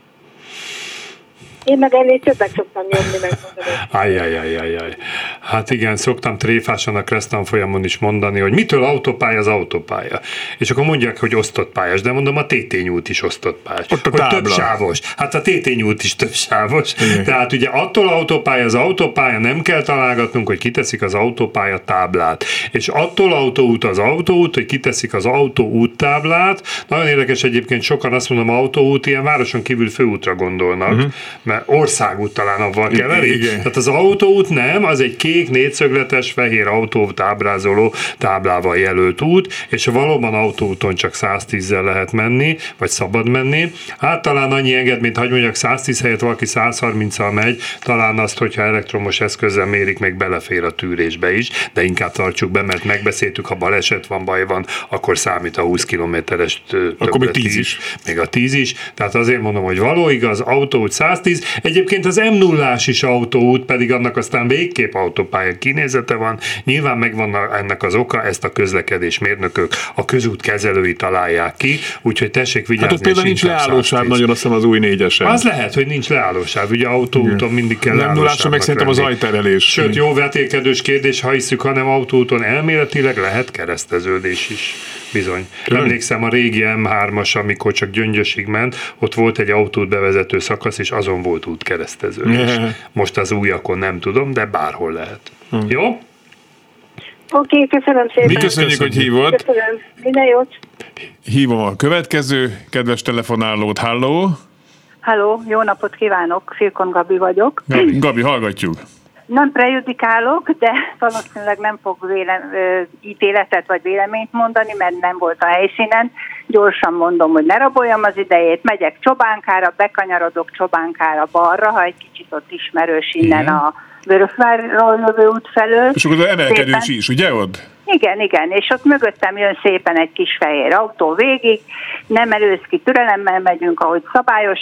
Én meg ennél többet szoktam nyomni, megmondani. Ajjajajajaj. Hát igen, szoktam tréfásan a Kresztán folyamon is mondani, hogy mitől autópálya az autópálya. És akkor mondják, hogy osztott pályás, de mondom, a TT nyújt is osztott pályás. Ott a hogy több sávos. Hát a nyújt is több sávos. Igen. Tehát ugye attól autópálya az autópálya nem kell találgatnunk, hogy kiteszik az autópálya táblát. És attól autóút az autóút, hogy kiteszik az autóút táblát. Nagyon érdekes egyébként sokan azt mondom, autóút ilyen városon kívül főútra gondolnak, uh-huh mert országút talán avval keverik. Igen. Tehát az autóút nem, az egy kék, négyszögletes, fehér autót ábrázoló táblával jelölt út, és valóban autóúton csak 110-zel lehet menni, vagy szabad menni. Hát talán annyi enged, mint hogy mondjak 110 helyett valaki 130-al megy, talán azt, hogyha elektromos eszközzel mérik, meg belefér a tűrésbe is, de inkább tartsuk be, mert megbeszéltük, ha baleset van, baj van, akkor számít a 20 kilométeres Akkor még 10 is. Még a 10 is. Tehát azért mondom, hogy való igaz, autóút 110, Egyébként az m 0 is autóút, pedig annak aztán végképp autópálya kinézete van. Nyilván megvan ennek az oka, ezt a közlekedés mérnökök, a közút kezelői találják ki, úgyhogy tessék vigyázni. Hát ott például nincs leállósáv nagyon, azt hiszem az új négyesen. Az lehet, hogy nincs leállósáv. Ugye autóúton mindig kell Nem nullásra meg szerintem az ajterelés. Sőt, jó vetélkedős kérdés, ha hiszük, hanem autóúton elméletileg lehet kereszteződés is. Bizony. Külön? Emlékszem a régi M3-as, amikor csak Gyöngyösig ment, ott volt egy autót bevezető szakasz, és azon volt útkeresztező. Most az újakon nem tudom, de bárhol lehet. Hmm. Jó? Oké, okay, köszönöm szépen. Mi köszönjük, hogy hívott. Köszönöm. Minden jót. Hívom a következő kedves telefonálót. Halló! Halló, jó napot kívánok, Filkon Gabi vagyok. Gabi, Gabi hallgatjuk. Nem prejudikálok, de valószínűleg nem fog vélem, ítéletet vagy véleményt mondani, mert nem volt a helyszínen. Gyorsan mondom, hogy ne raboljam az idejét, megyek Csobánkára, bekanyarodok Csobánkára balra, ha egy kicsit ott ismerős innen Igen. a Vörösvárról jövő út felől. És akkor az emelkedős is, ugye ott? Igen, igen, és ott mögöttem jön szépen egy kis fehér autó végig, nem előz ki, türelemmel megyünk, ahogy szabályos,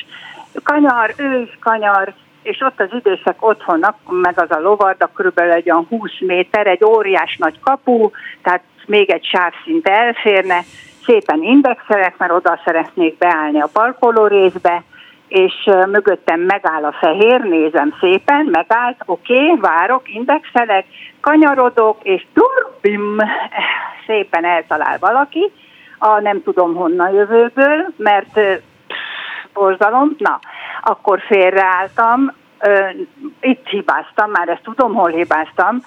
kanyar, ő is kanyar, és ott az idősek otthon, meg az a lovarda körülbelül egy olyan 20 méter, egy óriás nagy kapu, tehát még egy sávszint elférne, szépen indexelek, mert oda szeretnék beállni a parkoló részbe, és mögöttem megáll a fehér, nézem szépen, megállt, oké, várok, indexelek, kanyarodok, és turbim, szépen eltalál valaki, a nem tudom honnan jövőből, mert borzalom, na, akkor félreálltam, itt hibáztam, már ezt tudom, hol hibáztam,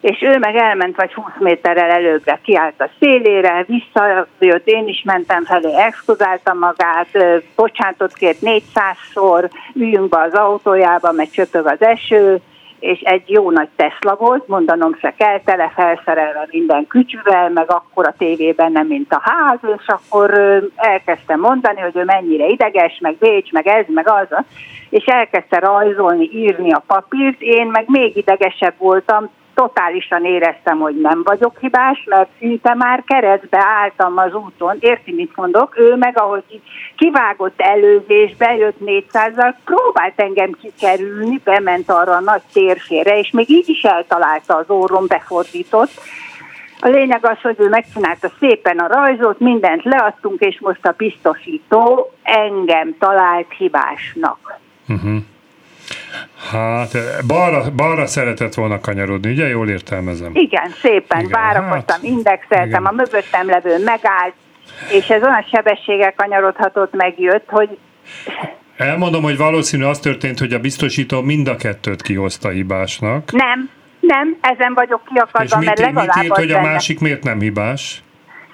és ő meg elment vagy 20 méterrel előbbre, kiállt a szélére, visszajött, én is mentem felé, exkluzálta magát, bocsánatot kért 400-szor, üljünk be az autójába, mert csöpög az eső, és egy jó nagy Tesla volt, mondanom se kell, tele felszerelve minden kütyüvel, meg akkor a tévében nem, mint a ház, és akkor elkezdtem mondani, hogy ő mennyire ideges, meg Bécs, meg ez, meg az, és elkezdte rajzolni, írni a papírt, én meg még idegesebb voltam, totálisan éreztem, hogy nem vagyok hibás, mert szinte már keresztbe álltam az úton, érti, mit mondok? Ő meg, ahogy kivágott előzésbe, jött 400-zal, próbált engem kikerülni, bement arra a nagy térfére, és még így is eltalálta az orrom, befordított. A lényeg az, hogy ő megcsinálta szépen a rajzot, mindent leadtunk, és most a biztosító engem talált hibásnak. Uh-huh. Hát, balra, balra szeretett volna kanyarodni, ugye? Jól értelmezem. Igen, szépen, igen, várakoztam, hát, indexeltem, igen. a mögöttem levő megállt, és ez olyan sebességgel kanyarodhatott, megjött, hogy Elmondom, hogy valószínű az történt, hogy a biztosító mind a kettőt kihozta hibásnak. Nem, nem, ezen vagyok kiakadva, mert legalább mit írt, hogy a másik miért nem hibás?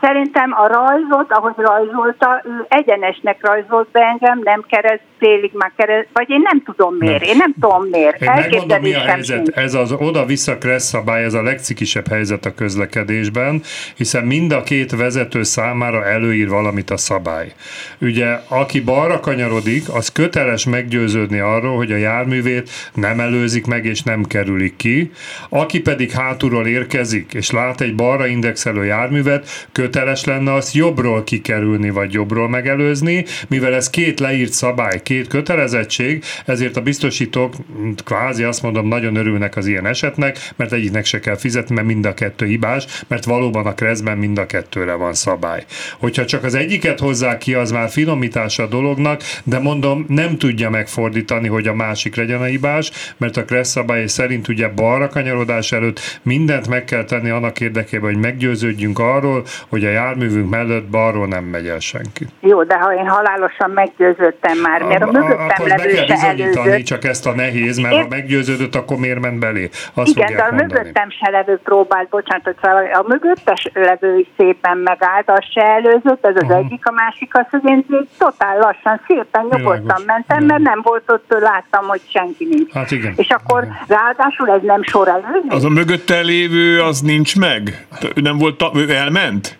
Szerintem a rajzot, ahogy rajzolta, ő egyenesnek rajzolt be engem, nem kereszt, félig már vagy én nem tudom miért, én nem tudom miért. Én megmondom, mi a helyzet. Sincs. Ez az oda-vissza kressz szabály, ez a legcikisebb helyzet a közlekedésben, hiszen mind a két vezető számára előír valamit a szabály. Ugye, aki balra kanyarodik, az köteles meggyőződni arról, hogy a járművét nem előzik meg és nem kerülik ki. Aki pedig hátulról érkezik, és lát egy balra indexelő járművet, köteles lenne azt jobbról kikerülni, vagy jobbról megelőzni, mivel ez két leírt szabály, két kötelezettség, ezért a biztosítók kvázi azt mondom, nagyon örülnek az ilyen esetnek, mert egyiknek se kell fizetni, mert mind a kettő hibás, mert valóban a kreszben mind a kettőre van szabály. Hogyha csak az egyiket hozzák ki, az már finomítása a dolognak, de mondom, nem tudja megfordítani, hogy a másik legyen a hibás, mert a kressz szabály szerint ugye balra kanyarodás előtt mindent meg kell tenni annak érdekében, hogy meggyőződjünk arról, hogy a járművünk mellett balról nem megy el senki. Jó, de ha én halálosan meggyőződtem már, mert a, a mögöttem levő se előzött. csak ezt a nehéz, mert én... ha meggyőződött, akkor miért ment belé? Azt Igen, de a mondani. mögöttem se levő próbált, bocsánat, hogy a mögöttes levő is szépen megállt, az se előzött, ez az uh-huh. egyik, a másik az, hogy én totál lassan, szépen nyugodtan mentem, mert nem volt ott, láttam, hogy senki nincs. Hát igen. És akkor igen. ráadásul ez nem sor előző. Az a mögötte lévő, az nincs meg? Nem volt, ő elment?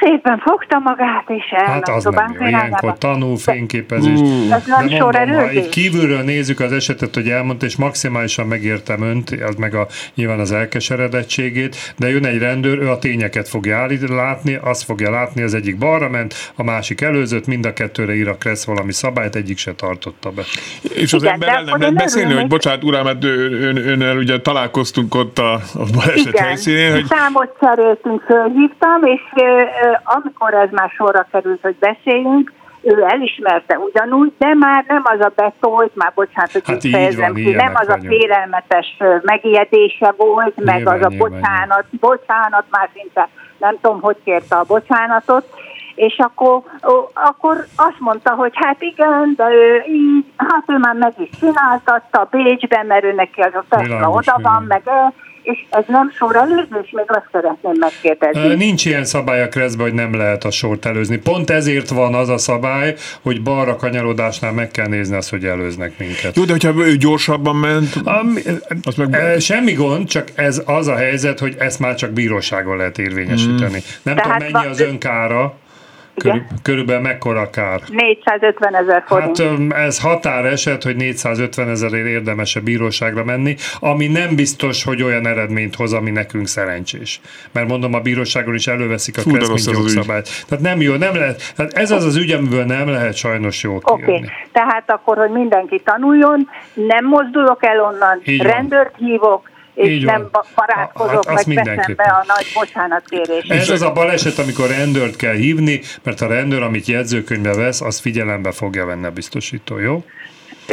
Szépen fogta magát, és elment hát az nem jó. Ilyenkor tanul, fényképezés. Mm. Ez nem de mondom, így kívülről nézzük az esetet, hogy elmondta, és maximálisan megértem önt, az meg a, nyilván az elkeseredettségét, de jön egy rendőr, ő a tényeket fogja látni, azt fogja látni, az egyik balra ment, a másik előzött, mind a kettőre ír a kressz valami szabályt, egyik se tartotta be. És az emberrel nem lehet beszélni, hogy bocsánat, uram, mert ön, önnel ugye találkoztunk ott a, a baleset Igen. helyszínén. Hogy... Számot cseréltünk, fölhívtam, és amikor ez már sorra került, hogy beszéljünk, ő elismerte ugyanúgy, de már nem az a beszólt, már bocsánat, hogy hát fejezem ki, nem az vagyunk. a félelmetes megijedése volt, nyilván, meg az a bocsánat, bocsánat, már szinte nem tudom, hogy kérte a bocsánatot, és akkor, akkor azt mondta, hogy hát igen, de ő így, hát ő már meg is csináltatta Bécsben, mert ő neki az a Tesla oda van, meg és ez nem sor előzés, még azt szeretném megkérdezni. Nincs ilyen szabály a kreszbe, hogy nem lehet a sort előzni. Pont ezért van az a szabály, hogy balra kanyarodásnál meg kell nézni azt, hogy előznek minket. Jó, de hogyha ő gyorsabban ment, Ami, az meg... Semmi gond, csak ez az a helyzet, hogy ezt már csak bíróságon lehet érvényesíteni. Mm. Nem Tehát tudom, mennyi az önkára. Körül, körülbelül mekkora kár? 450 ezer forint. Hát ez határeset, hogy 450 ezerért érdemes a bíróságra menni, ami nem biztos, hogy olyan eredményt hoz, ami nekünk szerencsés. Mert mondom, a bíróságon is előveszik a jogszabályt. Tehát nem jó, nem lehet. Tehát ez az az ügy, amiből nem lehet sajnos jó Oké, okay. tehát akkor, hogy mindenki tanuljon, nem mozdulok el onnan, rendőrt hívok, és Így nem van. barátkozok, hát, meg veszem be a nagy bocsánatkérést. Ez az a baleset, amikor rendőrt kell hívni, mert a rendőr, amit jegyzőkönyvbe vesz, az figyelembe fogja venni a biztosító, jó?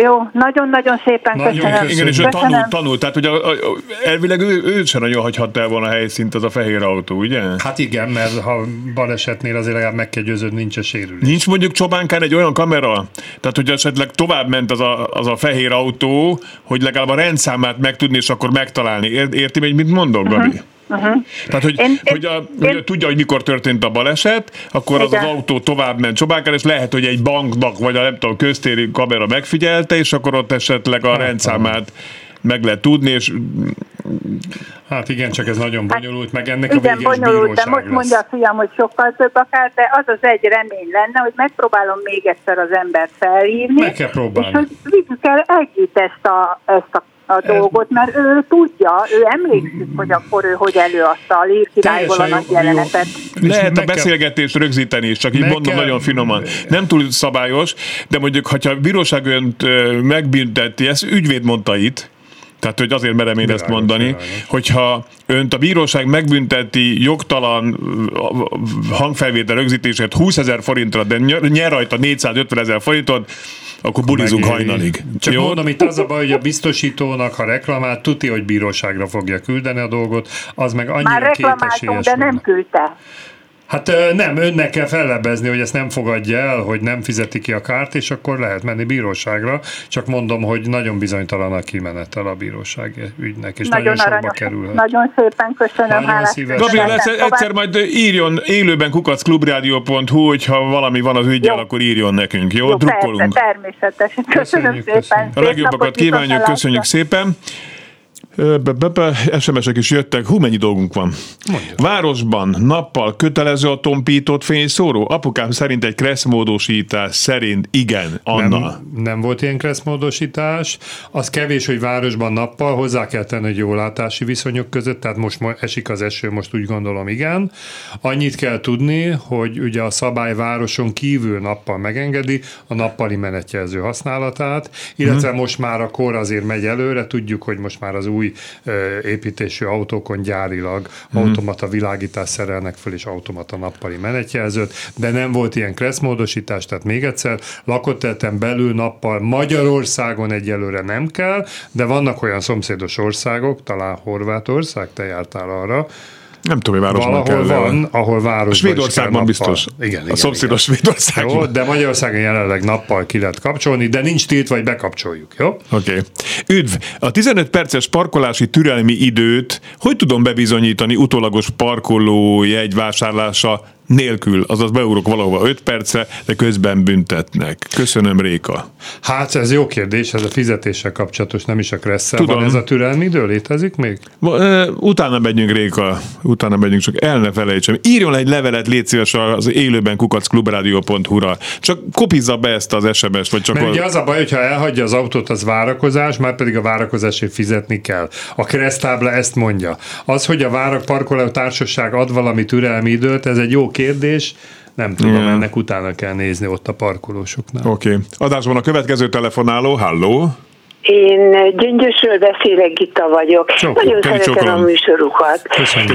Jó, nagyon-nagyon szépen nagyon köszönöm. köszönöm. Igen, és ő tanult, tanult, tehát ugye a, a, elvileg ő, ő sem nagyon hagyhatta el volna a helyszínt az a fehér autó, ugye? Hát igen, mert ha balesetnél azért legalább meg kell győződni, nincs a sérülés. Nincs mondjuk Csobánkán egy olyan kamera, tehát hogy esetleg tovább ment az a, az a fehér autó, hogy legalább a rendszámát megtudni, és akkor megtalálni. Érti, hogy mit mondok, Gabi? Uh-huh. Uh-huh. Tehát, hogy, én, hogy, a, én, hogy tudja, hogy mikor történt a baleset, akkor az igen. az autó tovább ment Csobánkán, és lehet, hogy egy banknak, vagy a nem tudom, köztéri kamera megfigyelte, és akkor ott esetleg a hát, rendszámát meg lehet tudni, és Hát igen, csak ez nagyon bonyolult, meg ennek igen, a végén bonyolult, de most lesz. mondja a fiam, hogy sokkal több akár, de az az egy remény lenne, hogy megpróbálom még egyszer az embert felhívni. Meg kell próbálni. És hogy vigyük el együtt ezt a, ezt a a dolgot, mert ő tudja, ő emlékszik, hogy akkor ő hogy előadta a lírkirályból a nagy jelenetet. Lehet a beszélgetést rögzíteni is, csak így mondom kell. nagyon finoman. Nem túl szabályos, de mondjuk, ha a bíróság önt megbünteti, ezt ügyvéd mondta itt, tehát, hogy azért merem én ezt mondani, hogyha önt a bíróság megbünteti jogtalan hangfelvétel rögzítésért 20 ezer forintra, de nyer rajta 450 ezer forintot, akkor bulizunk hajnalig. Csak Jó? mondom, itt az a baj, hogy a biztosítónak, ha reklamált, tuti, hogy bíróságra fogja küldeni a dolgot, az meg annyira Már reklamáltunk, de nem küldte. Hát nem, önnek kell fellebezni, hogy ezt nem fogadja el, hogy nem fizeti ki a kárt, és akkor lehet menni bíróságra. Csak mondom, hogy nagyon bizonytalan a kimenetel a bíróság ügynek, és nagyon, nagyon sokba kerül. Nagyon szépen köszönöm. Nagyon Gabriel, egyszer, egyszer majd írjon élőben kukacklubrádió.hu, hogyha valami van az ügyel, akkor írjon nekünk, jó? jó Drukkolunk. Persze, természetesen. Köszönöm köszönjük, szépen. Köszönjük. A legjobbakat kívánjuk, köszönjük szépen. SMS-ek is jöttek, hú, mennyi dolgunk van. Mondja. Városban nappal kötelező a tompított fényszóró? Apukám szerint egy kresszmódosítás szerint igen, Anna. Nem, nem volt ilyen kresszmódosítás. Az kevés, hogy városban nappal hozzá kell tenni, hogy jó látási viszonyok között, tehát most esik az eső, most úgy gondolom igen. Annyit kell tudni, hogy ugye a szabály városon kívül nappal megengedi a nappali menetjelző használatát, illetve hmm. most már a kor azért megy előre, tudjuk, hogy most már az új új építésű autókon gyárilag mm. automata világítás szerelnek föl, és automata nappali menetjelzőt, de nem volt ilyen kresszmódosítás, tehát még egyszer, lakott belül nappal Magyarországon egyelőre nem kell, de vannak olyan szomszédos országok, talán Horvátország, te jártál arra, nem tudom, hogy városban Valahol kell van, ahol városban Svédországban biztos. Igen, igen, a szomszédos Svédországban. Jó, de Magyarországon jelenleg nappal ki lehet kapcsolni, de nincs tiltva, hogy bekapcsoljuk, jó? Oké. Okay. Üdv! A 15 perces parkolási türelmi időt hogy tudom bebizonyítani utólagos parkoló jegyvásárlása nélkül, azaz beugrok valahova 5 perce, de közben büntetnek. Köszönöm, Réka. Hát ez jó kérdés, ez a fizetéssel kapcsolatos, nem is a kresszel. Tudom. Van ez a türelmi idő, létezik még? Utána megyünk, Réka, utána megyünk, csak el ne felejtsem. Írjon egy levelet, légy szíves az élőben kukacklubrádió.hu-ra. Csak kopizza be ezt az SMS-t, vagy csak... Mert a... ugye az a baj, hogyha elhagyja az autót, az várakozás, már pedig a várakozásért fizetni kell. A keresztábla ezt mondja. Az, hogy a várak parkoló társaság ad valami türelmi időt, ez egy jó kérdés, nem tudom, yeah. ennek utána kell nézni ott a parkolósoknál. Oké. Okay. Adásban a következő telefonáló, halló! Én Gyöngyösről beszélek, Gita vagyok. Csokol, Nagyon szeretem a műsorukat.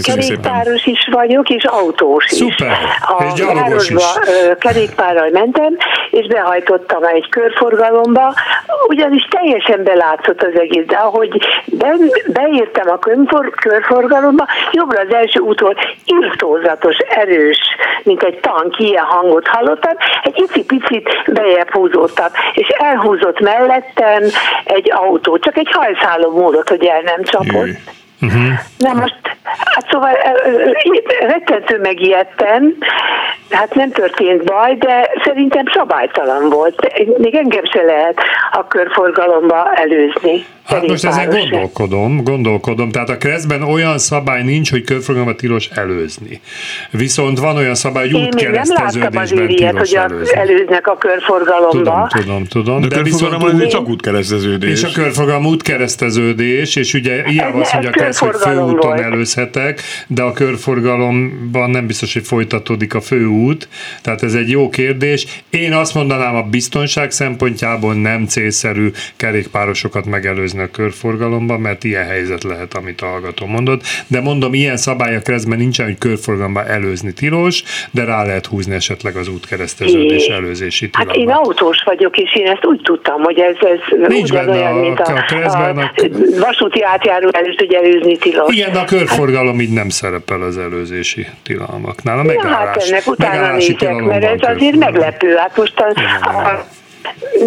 Kerékpáros is vagyok, és autós is. Szuper, a és városba is. kerékpárral mentem, és behajtottam egy körforgalomba, ugyanis teljesen belátszott az egész, de ahogy be, beértem a körfor, körforgalomba, jobbra az első úton irtózatos, erős, mint egy tank, ilyen hangot hallottam, egy icipicit bejebb húzódtam, és elhúzott mellettem egy egy autó, csak egy hajszáló módot, hogy el nem csapott. Jé. Uh-huh. Na most, hát szóval rettentő megijedtem, hát nem történt baj, de szerintem szabálytalan volt. Még engem se lehet a körforgalomba előzni. Hát most ezen gondolkodom, gondolkodom. Tehát a keresztben olyan szabály nincs, hogy körforgalomba tilos előzni. Viszont van olyan szabály, hogy útkereszteződésben tilos hogy előzni. előznek a körforgalomba. Tudom, tudom, tudom. De, de viszont azért csak útkereszteződés. És a körforgalom útkereszteződés, és ugye ilyen az, hogy a kereszt, hogy főúton volt. előzhetek, de a körforgalomban nem biztos, hogy folytatódik a főút. Tehát ez egy jó kérdés. Én azt mondanám, a biztonság szempontjából nem célszerű kerékpárosokat megelőzni a körforgalomban, mert ilyen helyzet lehet, amit a hallgató mondott. De mondom, ilyen szabály a keresztben nincsen, hogy körforgalomban előzni tilos, de rá lehet húzni esetleg az útkereszteződés előzési tilalmat. Hát én autós vagyok, és én ezt úgy tudtam, hogy ez, ez Nincs benne olyan, a, mint a, a, a, a vasúti átjáró is ugye előzni tilos. Igen, de a körforgalom hát, így nem szerepel az előzési tilalmaknál. A megállás, ja, hát ennek utána nézek, mert ez azért meglepő. Hát most a, a,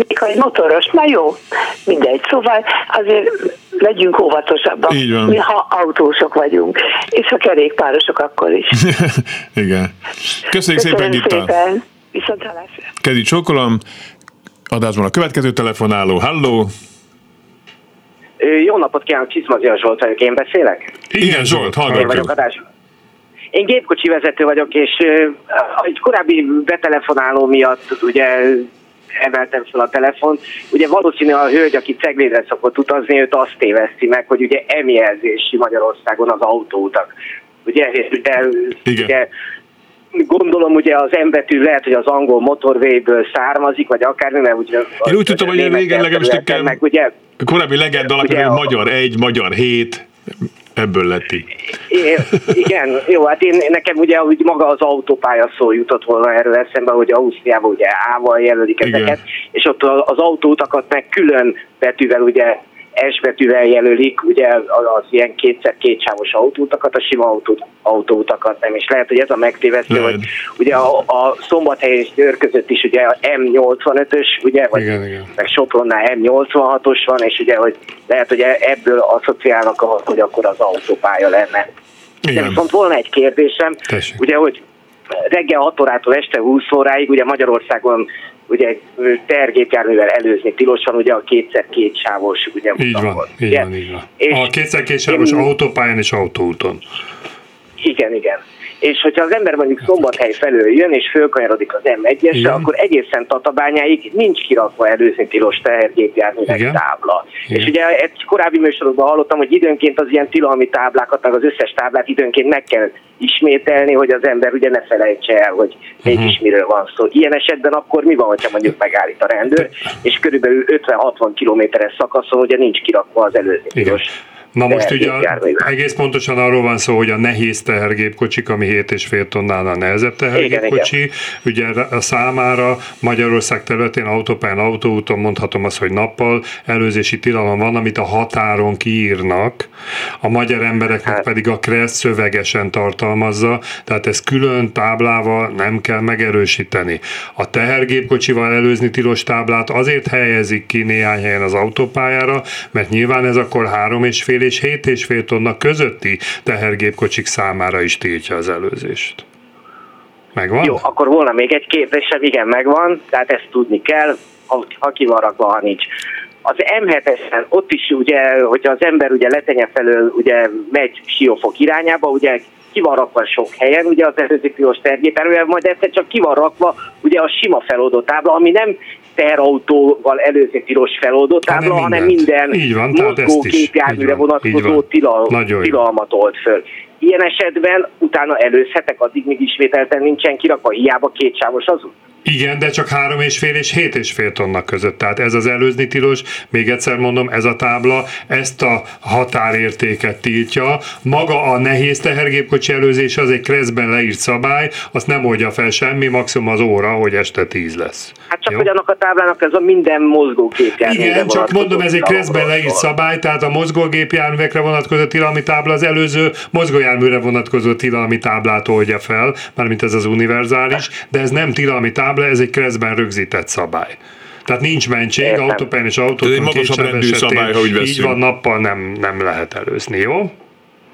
még ha egy motoros, na jó, mindegy. Szóval azért legyünk óvatosabbak, mi ha autósok vagyunk, és a kerékpárosok akkor is. Igen. Köszönjük Köszönöm szépen, Gitta. szépen. Viszont hallásra. Kedi csókolom. Adásban a következő telefonáló. Halló! Jó napot kívánok, Csizmazia Zsolt vagyok, én beszélek? Igen, Zsolt, hallgatok. Én gépkocsi vezető vagyok, és egy korábbi betelefonáló miatt ugye emeltem fel a telefon. Ugye valószínű a hölgy, aki Ceglédre szokott utazni, őt azt téveszti meg, hogy ugye emijelzési Magyarországon az autóutak. Ugye, ugye, ugye gondolom ugye az embetű lehet, hogy az angol motorwayből származik, vagy akármi, mert ugye... Én úgy tudtam, hogy régen legalábbis nekem ugye, korábbi legenda alapján, hogy magyar egy, magyar hét, Ebből lett így. Igen, jó, hát én, nekem ugye úgy maga az autópálya szó jutott volna erről eszembe, hogy Ausztriában ugye A-val jelölik ezeket, Igen. és ott az autótakat meg külön betűvel ugye S betűvel jelölik, ugye az ilyen kétszer kétsávos autóutakat, a sima autó, autóutakat nem, és lehet, hogy ez a megtévesztő, hogy ugye a, a Szombathely és Győr között is ugye a M85-ös, ugye, vagy igen, igen. meg Sopronnál M86-os van, és ugye, hogy lehet, hogy ebből asszociálnak ahhoz, hogy akkor az autópálya lenne. Igen. De viszont volna egy kérdésem, Tessék. ugye, hogy reggel 6 órától este 20 óráig, ugye Magyarországon ugye tergépjárművel előzni tilos van, ugye a kétszer két sávos ugye Így van, volt, így ugye? van, így van. És a kétszer két sávos én, autópályán és autóúton. Igen, igen és hogyha az ember mondjuk Szombathely felől jön, és fölkanyarodik az M1-esre, akkor egészen Tatabányáig nincs kirakva előzni tilos tehergépjárművek tábla. Igen. És ugye egy korábbi műsorokban hallottam, hogy időnként az ilyen tilalmi táblákat, meg az összes táblát időnként meg kell ismételni, hogy az ember ugye ne felejtse el, hogy mégis uh-huh. miről van szó. Ilyen esetben akkor mi van, hogyha mondjuk megállít a rendőr, és körülbelül 50-60 kilométeres szakaszon ugye nincs kirakva az előzni tilos Na most ugye egész pontosan arról van szó, hogy a nehéz tehergépkocsik, ami 7,5 tonnál a nehezebb tehergépkocsi, igen, igen. ugye a számára Magyarország területén autópályán, autóúton mondhatom azt, hogy nappal előzési tilalom van, amit a határon kiírnak, a magyar embereknek hát. pedig a kressz szövegesen tartalmazza, tehát ez külön táblával nem kell megerősíteni. A tehergépkocsival előzni tilos táblát azért helyezik ki néhány helyen az autópályára, mert nyilván ez akkor három és fél és 7,5 tonna közötti tehergépkocsik számára is tiltja az előzést. Megvan? Jó, akkor volna még egy kérdésem, igen, megvan, tehát ezt tudni kell, ha, ha van rakva, ha nincs. Az M7-esen ott is ugye, hogyha az ember ugye letenye felől ugye megy Siófok irányába, ugye ki van rakva sok helyen, ugye az előző piros tergépjárművel, majd egyszer csak ki van rakva ugye a sima feloldó tábla, ami nem teherautóval előző tilos feloldó tábla, hanem minden mozgó képjárműre vonatkozó tilal, tilalmat old föl. Ilyen esetben utána előzhetek, addig még ismételten nincsen kirakva, hiába kétsávos az út. Igen, de csak három és fél és hét és fél tonna között. Tehát ez az előzni tilos, még egyszer mondom, ez a tábla ezt a határértéket tiltja. Maga a nehéz tehergépkocsi előzés az egy kreszben leírt szabály, azt nem oldja fel semmi, maximum az óra, hogy este tíz lesz. Hát csak, Jó? hogy annak a táblának ez a minden mozgógépjárművekre Igen, csak mondom, ez egy kreszben leírt szabály, tehát a mozgógépjárművekre vonatkozó tilalmi tábla az előző mozgójárműre vonatkozó tilalmi táblát oldja fel, mármint ez az univerzális, de ez nem tilalmi tábla, tábla, ez egy keresztben rögzített szabály. Tehát nincs mentség, autópályan és autóton Ez egy magasabb rendű szabály, ha úgy Így van, nappal nem, nem lehet előzni, jó?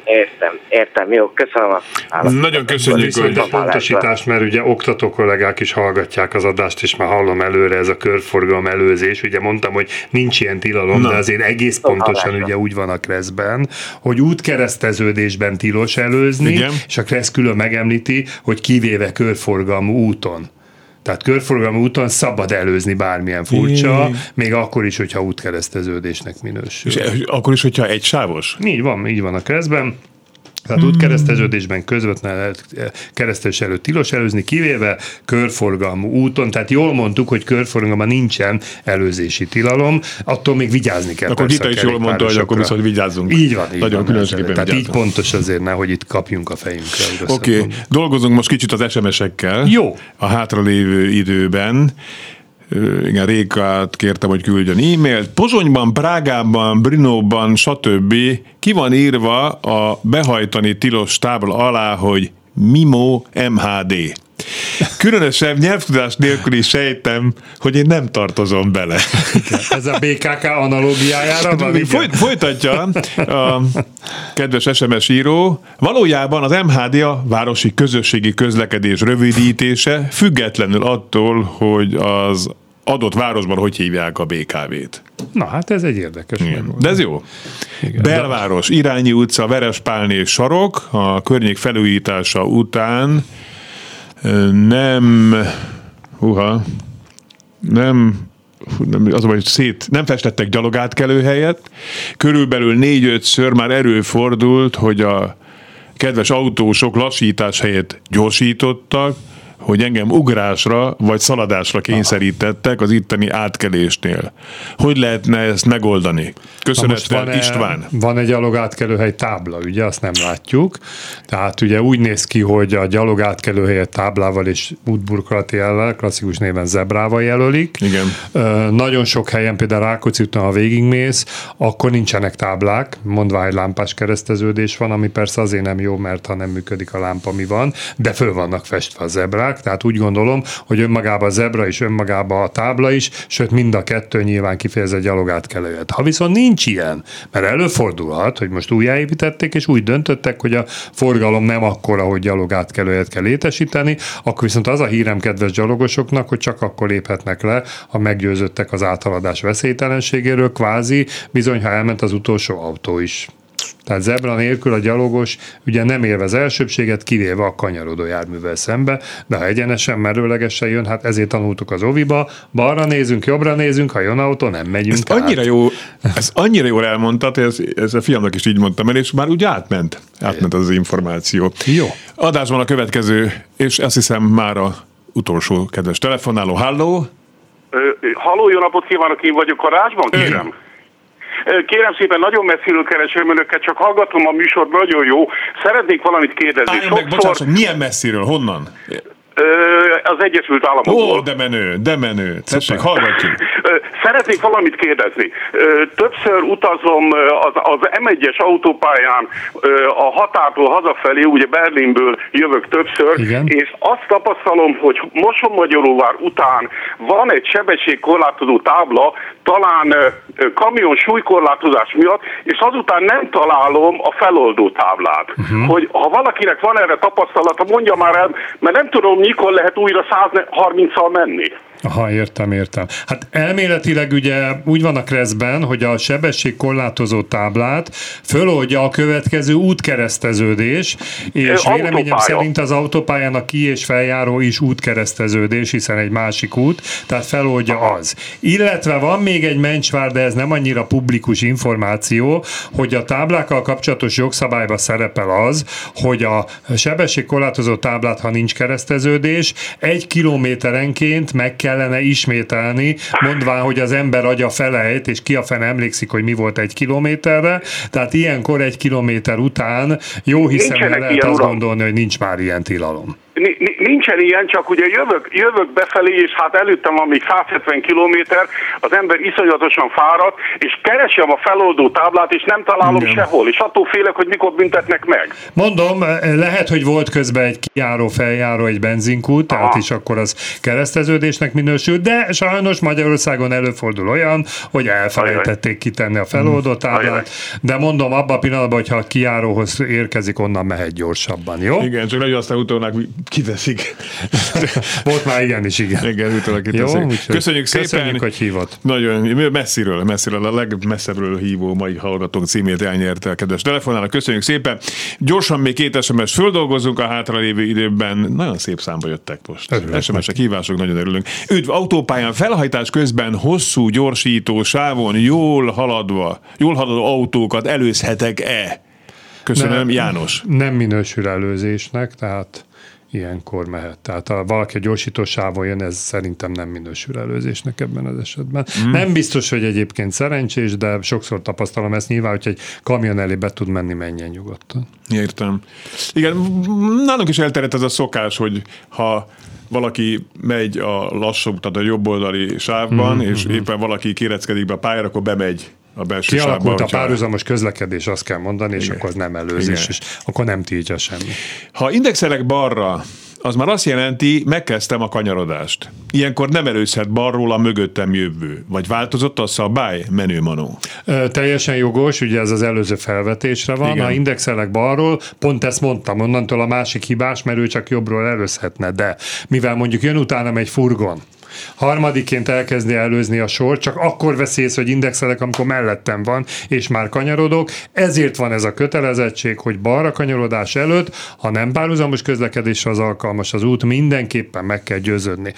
Értem, értem, jó, köszönöm a választ. Nagyon köszönjük, Viszont a pontosítás, mert ugye oktató kollégák is hallgatják az adást, és már hallom előre ez a körforgalom előzés. Ugye mondtam, hogy nincs ilyen tilalom, Na. de azért egész pontosan ugye úgy van a kreszben, hogy útkereszteződésben tilos előzni, Igen. és a kresz külön megemlíti, hogy kivéve körforgalmú úton. Tehát körforgalmi úton szabad előzni bármilyen furcsa, még akkor is, hogyha útkereszteződésnek minősül. És akkor is, hogyha egy sávos? Így van, így van a keresztben. Tehát hmm. útkereszteződésben közvetlen keresztes előtt tilos előzni, kivéve körforgalmú úton, tehát jól mondtuk, hogy körforgalma nincsen előzési tilalom, attól még vigyázni kell. Akkor Gita is jól mondta, hogy akkor viszont vigyázzunk. Így van, így Nagyon van. Tehát vigyázzunk. így pontos azért, nehogy itt kapjunk a fejünkre. Oké, okay. dolgozunk most kicsit az SMS-ekkel. Jó. A hátralévő időben igen, Rékát kértem, hogy küldjön e-mailt. Pozsonyban, Prágában, Brinóban, stb. ki van írva a behajtani tilos tábla alá, hogy Mimo MHD. Különösebb nyelvtudás nélkül is sejtem, hogy én nem tartozom bele. Ez a BKK analógiájára van? Folyt, folytatja a kedves SMS író. Valójában az MHD a városi közösségi közlekedés rövidítése, függetlenül attól, hogy az adott városban hogy hívják a BKV-t. Na hát ez egy érdekes Igen. De ez jó. Igen, Belváros. Irányi utca, Verespálni és Sarok, a környék felújítása után nem, uha, nem az hogy szét, nem festettek gyalogátkelő helyet. Körülbelül négy-ötször már erőfordult, hogy a kedves autósok lassítás helyett gyorsítottak, hogy engem ugrásra vagy szaladásra kényszerítettek az itteni átkelésnél. Hogy lehetne ezt megoldani? Köszönettel van István. Van egy gyalogátkelőhely tábla, ugye, azt nem látjuk. Tehát ugye úgy néz ki, hogy a gyalogátkelőhelyet táblával és útburkolati jellel, klasszikus néven zebrával jelölik. Igen. Nagyon sok helyen, például Rákóczi úton, ha végigmész, akkor nincsenek táblák, mondvá egy lámpás kereszteződés van, ami persze azért nem jó, mert ha nem működik a lámpa, mi van, de föl vannak festve a zebrák, tehát úgy gondolom, hogy önmagában a zebra is, önmagában a tábla is, sőt mind a kettő nyilván kifejez egy gyalogátkelőet. Ha viszont nincs ilyen, mert előfordulhat, hogy most újjáépítették, és úgy döntöttek, hogy a forgalom nem akkora, hogy gyalogátkelőet kell létesíteni, akkor viszont az a hírem kedves gyalogosoknak, hogy csak akkor léphetnek le, ha meggyőzöttek az áthaladás veszélytelenségéről, kvázi bizony, ha elment az utolsó autó is. Tehát zebra nélkül a gyalogos ugye nem élvez elsőbséget, kivéve a kanyarodó járművel szembe, de ha egyenesen, merőlegesen jön, hát ezért tanultuk az oviba, balra nézünk, jobbra nézünk, ha jön autó, nem megyünk ezt annyira, jó, ezt annyira jól elmondtad, hogy ez, ez a fiamnak is így mondtam el, és már úgy átment, átment az, az információ. Jó. Adásban a következő, és azt hiszem már a utolsó kedves telefonáló. Halló? Halló, jó napot kívánok, én vagyok a Rásban, kérem. Ön. Kérem szépen, nagyon messziről keresem önöket, csak hallgatom a műsort, nagyon jó. Szeretnék valamit kérdezni. Álljon Sokszor... meg, bocsánat, milyen messziről, honnan? Az Egyesült Államokból. Ó, de menő, de menő. Tessék, hallgatjuk. Szeretnék valamit kérdezni. Többször utazom az, az M1-es autópályán a határtól hazafelé, ugye Berlinből jövök többször, Igen. és azt tapasztalom, hogy Moson-Magyaróvár után van egy sebességkorlátozó tábla, talán kamion súlykorlátozás miatt, és azután nem találom a feloldó táblát. Uh-huh. Hogy ha valakinek van erre tapasztalata, mondja már el, mert nem tudom, mikor lehet újra 130-al menni. Aha, értem, értem. Hát elméletileg ugye úgy van a kreszben, hogy a sebességkorlátozó táblát föloldja a következő útkereszteződés, és Autópálya. véleményem szerint az autópályán a ki- és feljáró is útkereszteződés, hiszen egy másik út, tehát feloldja az. Illetve van még egy mencsvár, de ez nem annyira publikus információ, hogy a táblákkal kapcsolatos jogszabályban szerepel az, hogy a sebességkorlátozó táblát, ha nincs kereszteződés, egy kilométerenként meg kell kellene ismételni, mondván, hogy az ember agya felejt, és ki a fene emlékszik, hogy mi volt egy kilométerre, tehát ilyenkor egy kilométer után jó hiszem lehet azt uram. gondolni, hogy nincs már ilyen tilalom. Nincsen ilyen, csak ugye jövök, jövök befelé, és hát előttem amíg 170 kilométer, az ember iszonyatosan fáradt, és keresem a feloldó táblát, és nem találom Igen. sehol, és attól félek, hogy mikor büntetnek meg. Mondom, lehet, hogy volt közben egy kijáró, feljáró, egy benzinkút, tehát is akkor az kereszteződésnek minősül, de sajnos Magyarországon előfordul olyan, hogy elfelejtették kitenni a feloldó táblát, de mondom, abban a pillanatban, hogyha a kijáróhoz érkezik, onnan mehet gyorsabban, jó? Igen, csak nagyon aztán utólag kiveszik. Volt már ilyen is, igen. Igen, utólag kiteszik. Jó, köszönjük szépen. Köszönjük, hogy hívott. Nagyon, messziről, messziről, a legmesszebbről hívó mai hallgatók címét elnyerte a kedves telefonálnak. Köszönjük szépen. Gyorsan még két SMS földolgozunk a hátralévő időben. Nagyon szép számba jöttek most. SMS-ek, hívások, nagyon örülünk. Üdv, autópályán felhajtás közben hosszú gyorsító sávon jól haladva, jól haladó autókat előzhetek-e? Köszönöm, nem, János. Nem minősül előzésnek, tehát ilyenkor mehet. Tehát ha valaki a gyorsító sávon jön, ez szerintem nem minősül előzésnek ebben az esetben. Mm. Nem biztos, hogy egyébként szerencsés, de sokszor tapasztalom ezt nyilván, hogy egy kamion elé be tud menni, menjen nyugodtan. Értem. Igen, nálunk is elterjedt ez a szokás, hogy ha valaki megy a lassú, tehát a jobboldali sávban, mm-hmm. és éppen valaki kéreckedik be a pályára, akkor bemegy a belső Kialakult sávba, a párhuzamos közlekedés, azt kell mondani, és Igen. akkor az nem előzés, Igen. és akkor nem tiltja semmi. Ha indexelek balra, az már azt jelenti, megkezdtem a kanyarodást. Ilyenkor nem előzhet balról a mögöttem jövő. Vagy változott a szabály? Menő manó. Ö, teljesen jogos, ugye ez az előző felvetésre van. Igen. Ha indexelek balról, pont ezt mondtam, onnantól a másik hibás, mert ő csak jobbról előzhetne. De mivel mondjuk jön utánam egy furgon, harmadiként elkezdi előzni a sor, csak akkor vesz ész, hogy indexelek, amikor mellettem van, és már kanyarodok. Ezért van ez a kötelezettség, hogy balra kanyarodás előtt, ha nem párhuzamos közlekedésre az alkalmas az út, mindenképpen meg kell győződni.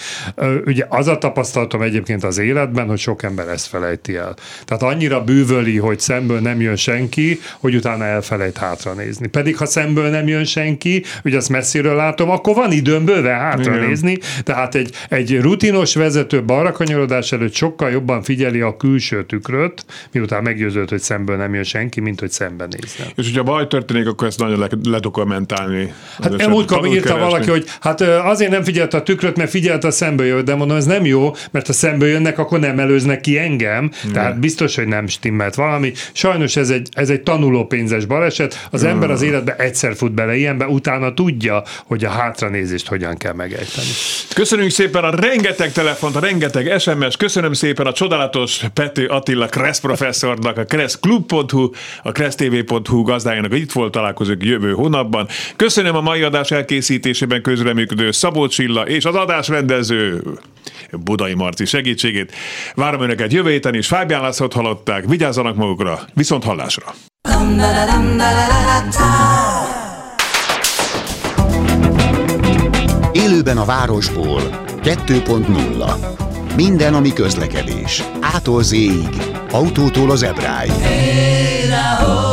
Ugye az a tapasztalatom egyébként az életben, hogy sok ember ezt felejti el. Tehát annyira bűvöli, hogy szemből nem jön senki, hogy utána elfelejt hátra nézni. Pedig ha szemből nem jön senki, ugye azt messziről látom, akkor van időm bőven hátra nézni, tehát egy, egy rutinos okos vezető balra kanyarodás előtt sokkal jobban figyeli a külső tükröt, miután meggyőződ, hogy szemből nem jön senki, mint hogy szemben nézzen. És hogyha baj történik, akkor ezt nagyon ledokumentálni. Hát múltkor írta keresni. valaki, hogy hát azért nem figyelt a tükröt, mert figyelt a szembe jött, de mondom, ez nem jó, mert ha szembe jönnek, akkor nem előznek ki engem, ne. tehát biztos, hogy nem stimmelt valami. Sajnos ez egy, ez egy tanulópénzes baleset, az ember az életbe egyszer fut bele ilyenbe, utána tudja, hogy a hátranézést hogyan kell megejteni. Köszönjük szépen a rengeteg telefont, rengeteg SMS. Köszönöm szépen a csodálatos Pető Attila Kressz professzornak, a kresszklub.hu, a kressztv.hu gazdájának, itt volt találkozók jövő hónapban. Köszönöm a mai adás elkészítésében közreműködő Szabó Csilla és az adásrendező Budai Marci segítségét. Várom Önöket jövő héten is. Fábián Lászlót hallották. Vigyázzanak magukra. Viszont hallásra. Élőben a városból 2.0. Minden, ami közlekedés. Ától z Autótól az ebráig. Hey,